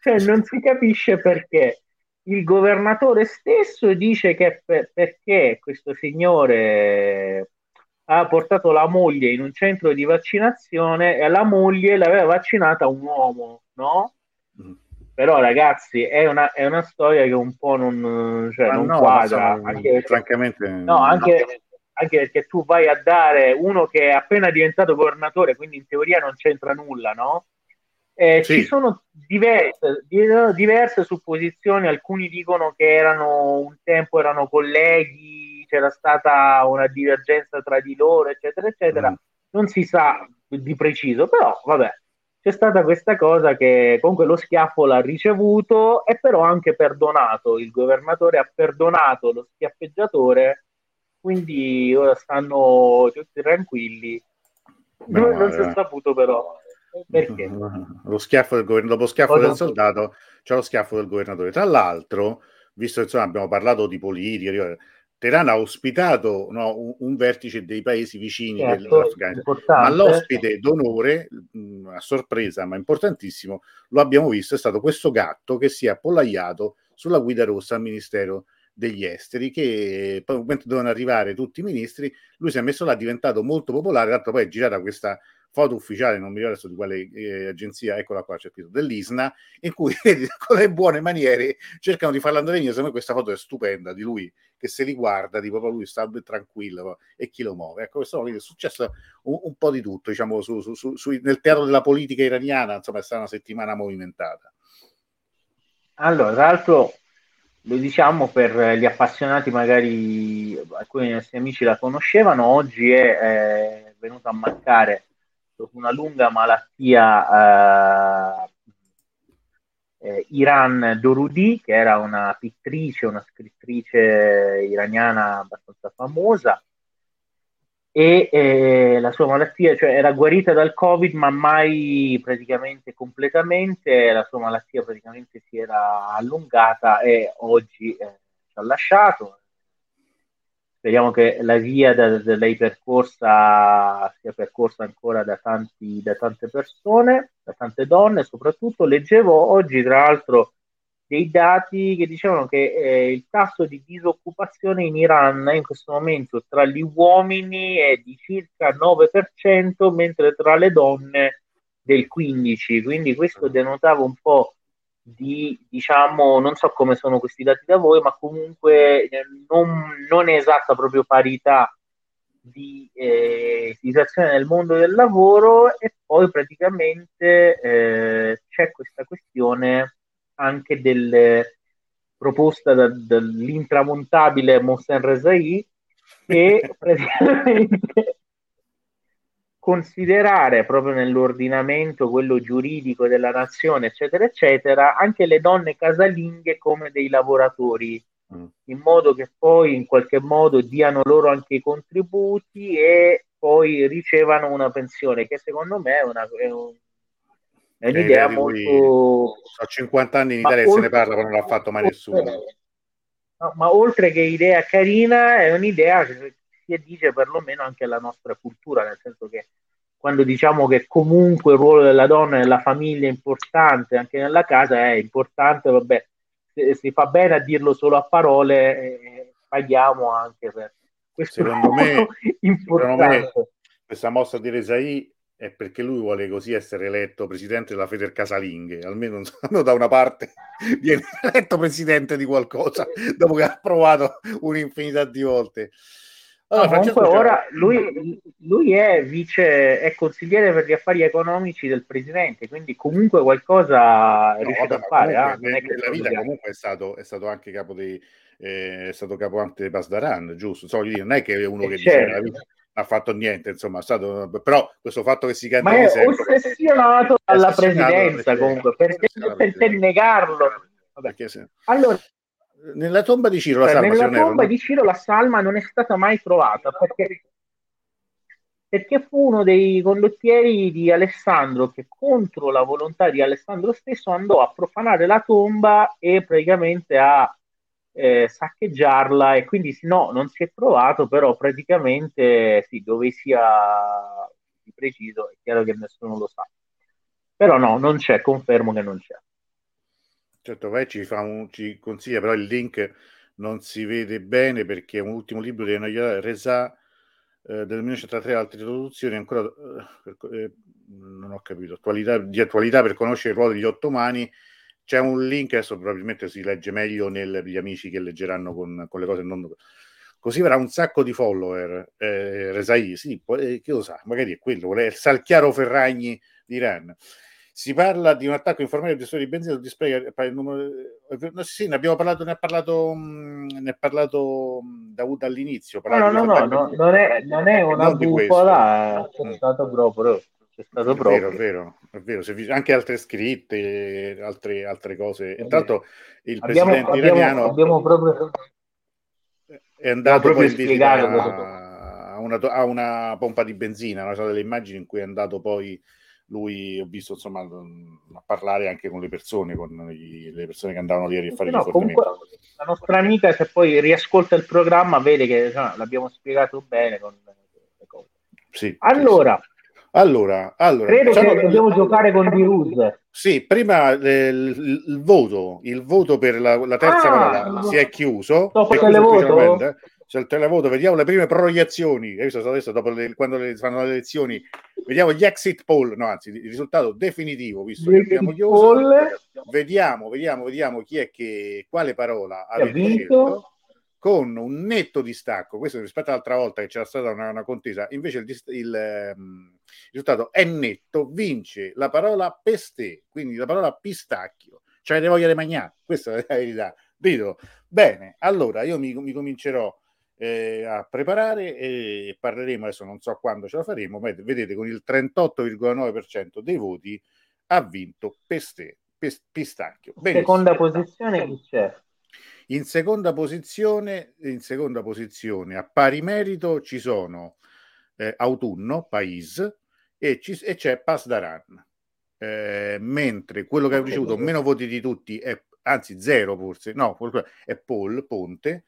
cioè non si capisce perché il governatore stesso dice che per, perché questo signore ha portato la moglie in un centro di vaccinazione e la moglie l'aveva vaccinata un uomo, no? Mm. Però ragazzi è una, è una, storia che un po' non, cioè, non no, quadra. So, anche francamente... No, anche, anche perché tu vai a dare uno che è appena diventato governatore, quindi in teoria non c'entra nulla, no? Eh, sì. Ci sono diverse, diverse, supposizioni, alcuni dicono che erano un tempo erano colleghi, c'era stata una divergenza tra di loro, eccetera, eccetera. Mm. Non si sa di preciso, però vabbè, c'è stata questa cosa che comunque lo schiaffo l'ha ricevuto e però anche perdonato. Il governatore ha perdonato lo schiaffeggiatore, quindi ora stanno tutti tranquilli. No, non, si è saputo però perché? Lo schiaffo del governo, dopo schiaffo del soldato c'è lo schiaffo del governatore. Tra l'altro, visto che insomma, abbiamo parlato di politica, Teheran ha ospitato no, un, un, vertice dei paesi vicini certo, dell'Afghanistan, ma l'ospite d'onore, mh, a sorpresa ma importantissimo, lo abbiamo visto, è stato questo gatto che si è appollaiato sulla guida rossa al Ministero degli esteri che poi mentre dovevano arrivare tutti i ministri lui si è messo là, è diventato molto popolare, tra l'altro poi è girata questa foto ufficiale, non mi ricordo adesso di quale eh, agenzia, eccola qua, c'è scritto dell'ISNA, in cui con le buone maniere cercano di farla andare in secondo me questa foto è stupenda di lui che se li guarda, di proprio lui sta tranquillo e chi lo muove. Ecco, questo è successo un, un, po' di tutto, diciamo, su, su, su, nel teatro della politica iraniana, insomma, è stata una settimana movimentata. Allora, tra l'altro, lo diciamo per gli appassionati, magari alcuni dei nostri amici la conoscevano, oggi è, è venuto a mancare dopo una lunga malattia eh, eh, Iran Dorudi, che era una pittrice, una scrittrice iraniana abbastanza famosa, e eh, la sua malattia, cioè era guarita dal Covid, ma mai praticamente completamente, la sua malattia praticamente si era allungata e oggi eh, ci ha lasciato, speriamo che la via da, da lei percorsa sia percorsa ancora da, tanti, da tante persone, da tante donne soprattutto. Leggevo oggi, tra l'altro, dei dati che dicevano che eh, il tasso di disoccupazione in Iran in questo momento tra gli uomini è di circa 9%, mentre tra le donne del 15%. Quindi questo denotava un po' di, diciamo, non so come sono questi dati da voi, ma comunque eh, non, non è esatta proprio parità di eh, situazione nel mondo del lavoro e poi praticamente eh, c'è questa questione anche del, proposta da, dall'intramontabile Mohsen Rezai che praticamente considerare proprio nell'ordinamento, quello giuridico della nazione, eccetera, eccetera, anche le donne casalinghe come dei lavoratori, mm. in modo che poi in qualche modo diano loro anche i contributi e poi ricevano una pensione, che secondo me è, una, è, un, è un'idea eh, molto... A 50 anni in Italia oltre, se ne parla, ma non l'ha fatto mai nessuno. No, ma oltre che idea carina, è un'idea che si addice perlomeno anche alla nostra cultura, nel senso che quando diciamo che comunque il ruolo della donna nella famiglia è importante, anche nella casa è importante, vabbè, si fa bene a dirlo solo a parole, eh, paghiamo anche per questo secondo me, secondo me questa mossa di Resai è perché lui vuole così essere eletto presidente della Feder Casalinghe, almeno da una parte viene eletto presidente di qualcosa dopo che ha provato un'infinità di volte. Allora, no, comunque ora lui, lui, è vice, è consigliere per gli affari economici del presidente, quindi comunque qualcosa è riuscito vabbè, a fare. Eh? nella vita comunque è stato, è stato, anche capo dei, eh, è stato capo anche di Pasdaran, giusto? So, non è che è uno che certo. dice ha fatto niente, insomma, stato, però questo fatto che si canta Ma è ossessionato dalla presidenza comunque, perché per, per negarlo. Se... Allora, nella tomba di Ciro la cioè, salma, nella tomba di Ciro la salma non è stata mai trovata perché, perché fu uno dei condottieri di Alessandro che contro la volontà di Alessandro stesso andò a profanare la tomba e praticamente a eh, saccheggiarla e quindi no, non si è trovato, però praticamente sì, dove sia di preciso è chiaro che nessuno lo sa. Però no, non c'è, confermo che non c'è. Certo, vai ci, fa un, ci consiglia, però il link non si vede bene perché è un ultimo libro di Enoia Reza eh, del 1903, altre traduzioni ancora, eh, eh, non ho capito, attualità, di attualità per conoscere il ruolo degli ottomani. C'è un link, adesso probabilmente si legge meglio negli amici che leggeranno con, con le cose non... Così avrà un sacco di follower, eh, Resai, sì, poi, eh, chi lo sa, magari è quello, è il Salchiaro Ferragni di Iran. Si parla di un attacco informale al gestore di benzina display il numero. Eh, no, sì, ne abbiamo parlato, ne ha parlato, mm, ne ha parlato mm, Daud all'inizio. No, no, no, no, non è, non è una non bufala, c'è mm. stato proprio. C'è stato è proprio. Vero, è vero, è vero. Anche altre scritte, altre, altre cose. Intanto il abbiamo, presidente abbiamo, iraniano abbiamo proprio... è andato poi in visita a una, a una pompa di benzina, una delle immagini in cui è andato poi lui ho visto insomma a parlare anche con le persone, con gli, le persone che andavano lì a fare no, comunque la nostra amica se poi riascolta il programma vede che insomma, l'abbiamo spiegato bene con le cose. Sì, allora, sì, allora, allora credo diciamo, che dobbiamo giocare con Diruz. Sì, prima eh, il, il, voto, il voto per la, la terza ah, parola si è chiuso. Dopo che le voto? C'è il televoto, vediamo le prime proiezioni. Hai visto adesso, dopo le, quando le, fanno le elezioni, vediamo gli exit poll, no, anzi, il risultato definitivo, visto che abbiamo chiuso. Vediamo, vediamo, vediamo chi è che, quale parola ha scelto con un netto distacco, questo rispetto all'altra volta che c'era stata una, una contesa, invece il, il, um, il, risultato è netto, vince la parola peste, quindi la parola pistacchio, cioè ne voglia di mangiare, questa è la verità. Dito. Bene, allora io mi, mi comincerò eh, a preparare e parleremo adesso non so quando ce la faremo ma vedete con il 38,9% dei voti ha vinto Peste, Pest, Pistacchio Benissimo. seconda posizione chi c'è? in seconda posizione in seconda posizione a pari merito ci sono eh, Autunno Pais e, ci, e c'è Pasdaran eh, mentre quello che ha ricevuto meno voti di tutti è anzi zero forse no è Paul Ponte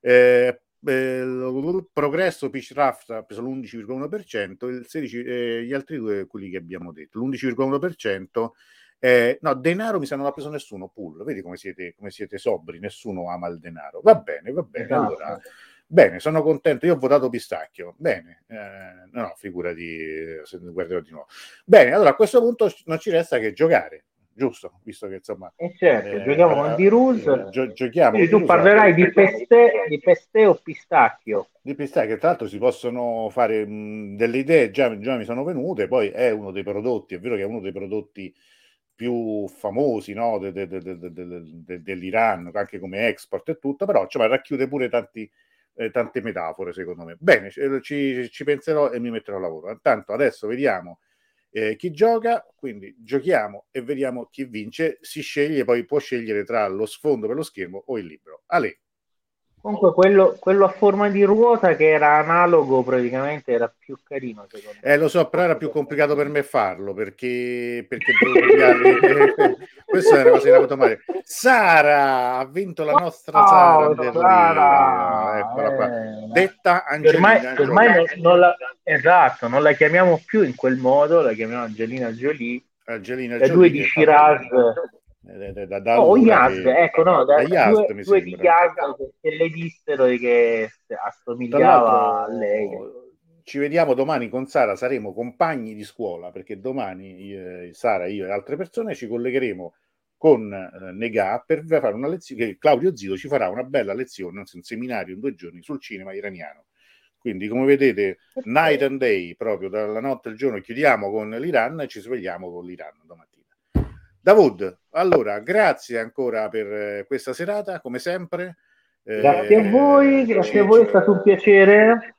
eh, eh, progresso Pitch Raft ha preso l'11,1%, il 16, eh, gli altri due quelli che abbiamo detto, l'11,1%. Eh, no, denaro mi sa non ha preso nessuno, pool. Vedi come siete, come siete sobri, nessuno ama il denaro. Va bene, va bene. Esatto. Allora, bene, sono contento. Io ho votato pistacchio. Bene, eh, no, figurati se guarderò di nuovo. Bene, allora a questo punto non ci resta che giocare giusto? Visto che insomma... Eh certo, eh, giochiamo con di Rus. Eh, gio- giochiamo. Quindi tu parlerai di peste, di peste o pistacchio. Di pistacchio, tra l'altro si possono fare mh, delle idee, già, già mi sono venute, poi è uno dei prodotti, è vero che è uno dei prodotti più famosi no? de, de, de, dell'Iran, anche come export e tutto, però cioè, racchiude pure tanti, eh, tante metafore secondo me. Bene, ci, ci penserò e mi metterò a lavoro. Intanto adesso vediamo eh, chi gioca, quindi giochiamo e vediamo chi vince, si sceglie, poi può scegliere tra lo sfondo per lo schermo o il libro. Ale. Comunque quello, quello, a forma di ruota che era analogo praticamente era più carino secondo me. Eh lo so, però era più complicato per me farlo perché, perché dovevo Questa è una cosa automatica. Sara ha vinto la nostra oh, Sara, Sara. Eccola qua. Eh. Detta Angelina. Ormai, ormai non, la, esatto, non la chiamiamo più in quel modo, la chiamiamo Angelina Jolie. Angelina Jolie. due di Shiraz da, da, da oh, Yaz, che... ecco, no, da, Yaz, due, due di Yaz che le dissero che assomigliava a lei. Ci vediamo domani con Sara, saremo compagni di scuola perché domani io, Sara, io e altre persone ci collegheremo con eh, Negà per fare una lezione, Claudio Zito ci farà una bella lezione, un seminario in due giorni sul cinema iraniano. Quindi, come vedete, night and day, proprio dalla notte al giorno, chiudiamo con l'Iran e ci svegliamo con l'Iran domani. Davud, allora, grazie ancora per eh, questa serata, come sempre. Grazie eh, a voi, grazie ci, a voi, è stato un piacere.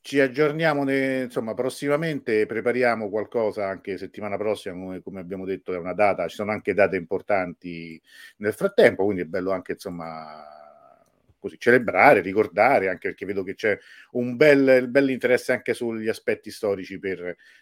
Ci aggiorniamo, ne, insomma, prossimamente prepariamo qualcosa anche settimana prossima, come, come, abbiamo detto, è una data, ci sono anche date importanti nel frattempo, quindi è bello anche, insomma, così celebrare, ricordare, anche perché vedo che c'è un bel, bel interesse anche sugli aspetti storici per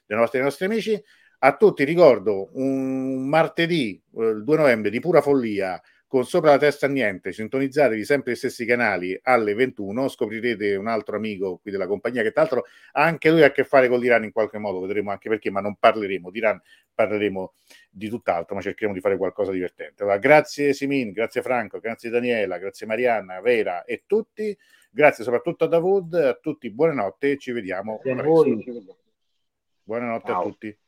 i nostri, nostri amici. A tutti ricordo un martedì, eh, il 2 novembre, di pura follia, con sopra la testa niente, sintonizzatevi sempre i stessi canali alle 21, scoprirete un altro amico qui della compagnia che tra l'altro anche lui ha a che fare con l'Iran in qualche modo, vedremo anche perché, ma non parleremo di Iran, parleremo di tutt'altro, ma cercheremo di fare qualcosa di divertente. Allora, grazie Simin, grazie Franco, grazie Daniela, grazie Marianna, Vera e tutti, grazie soprattutto a Davud, a tutti buonanotte ci vediamo presto. Buonanotte Ciao. a tutti.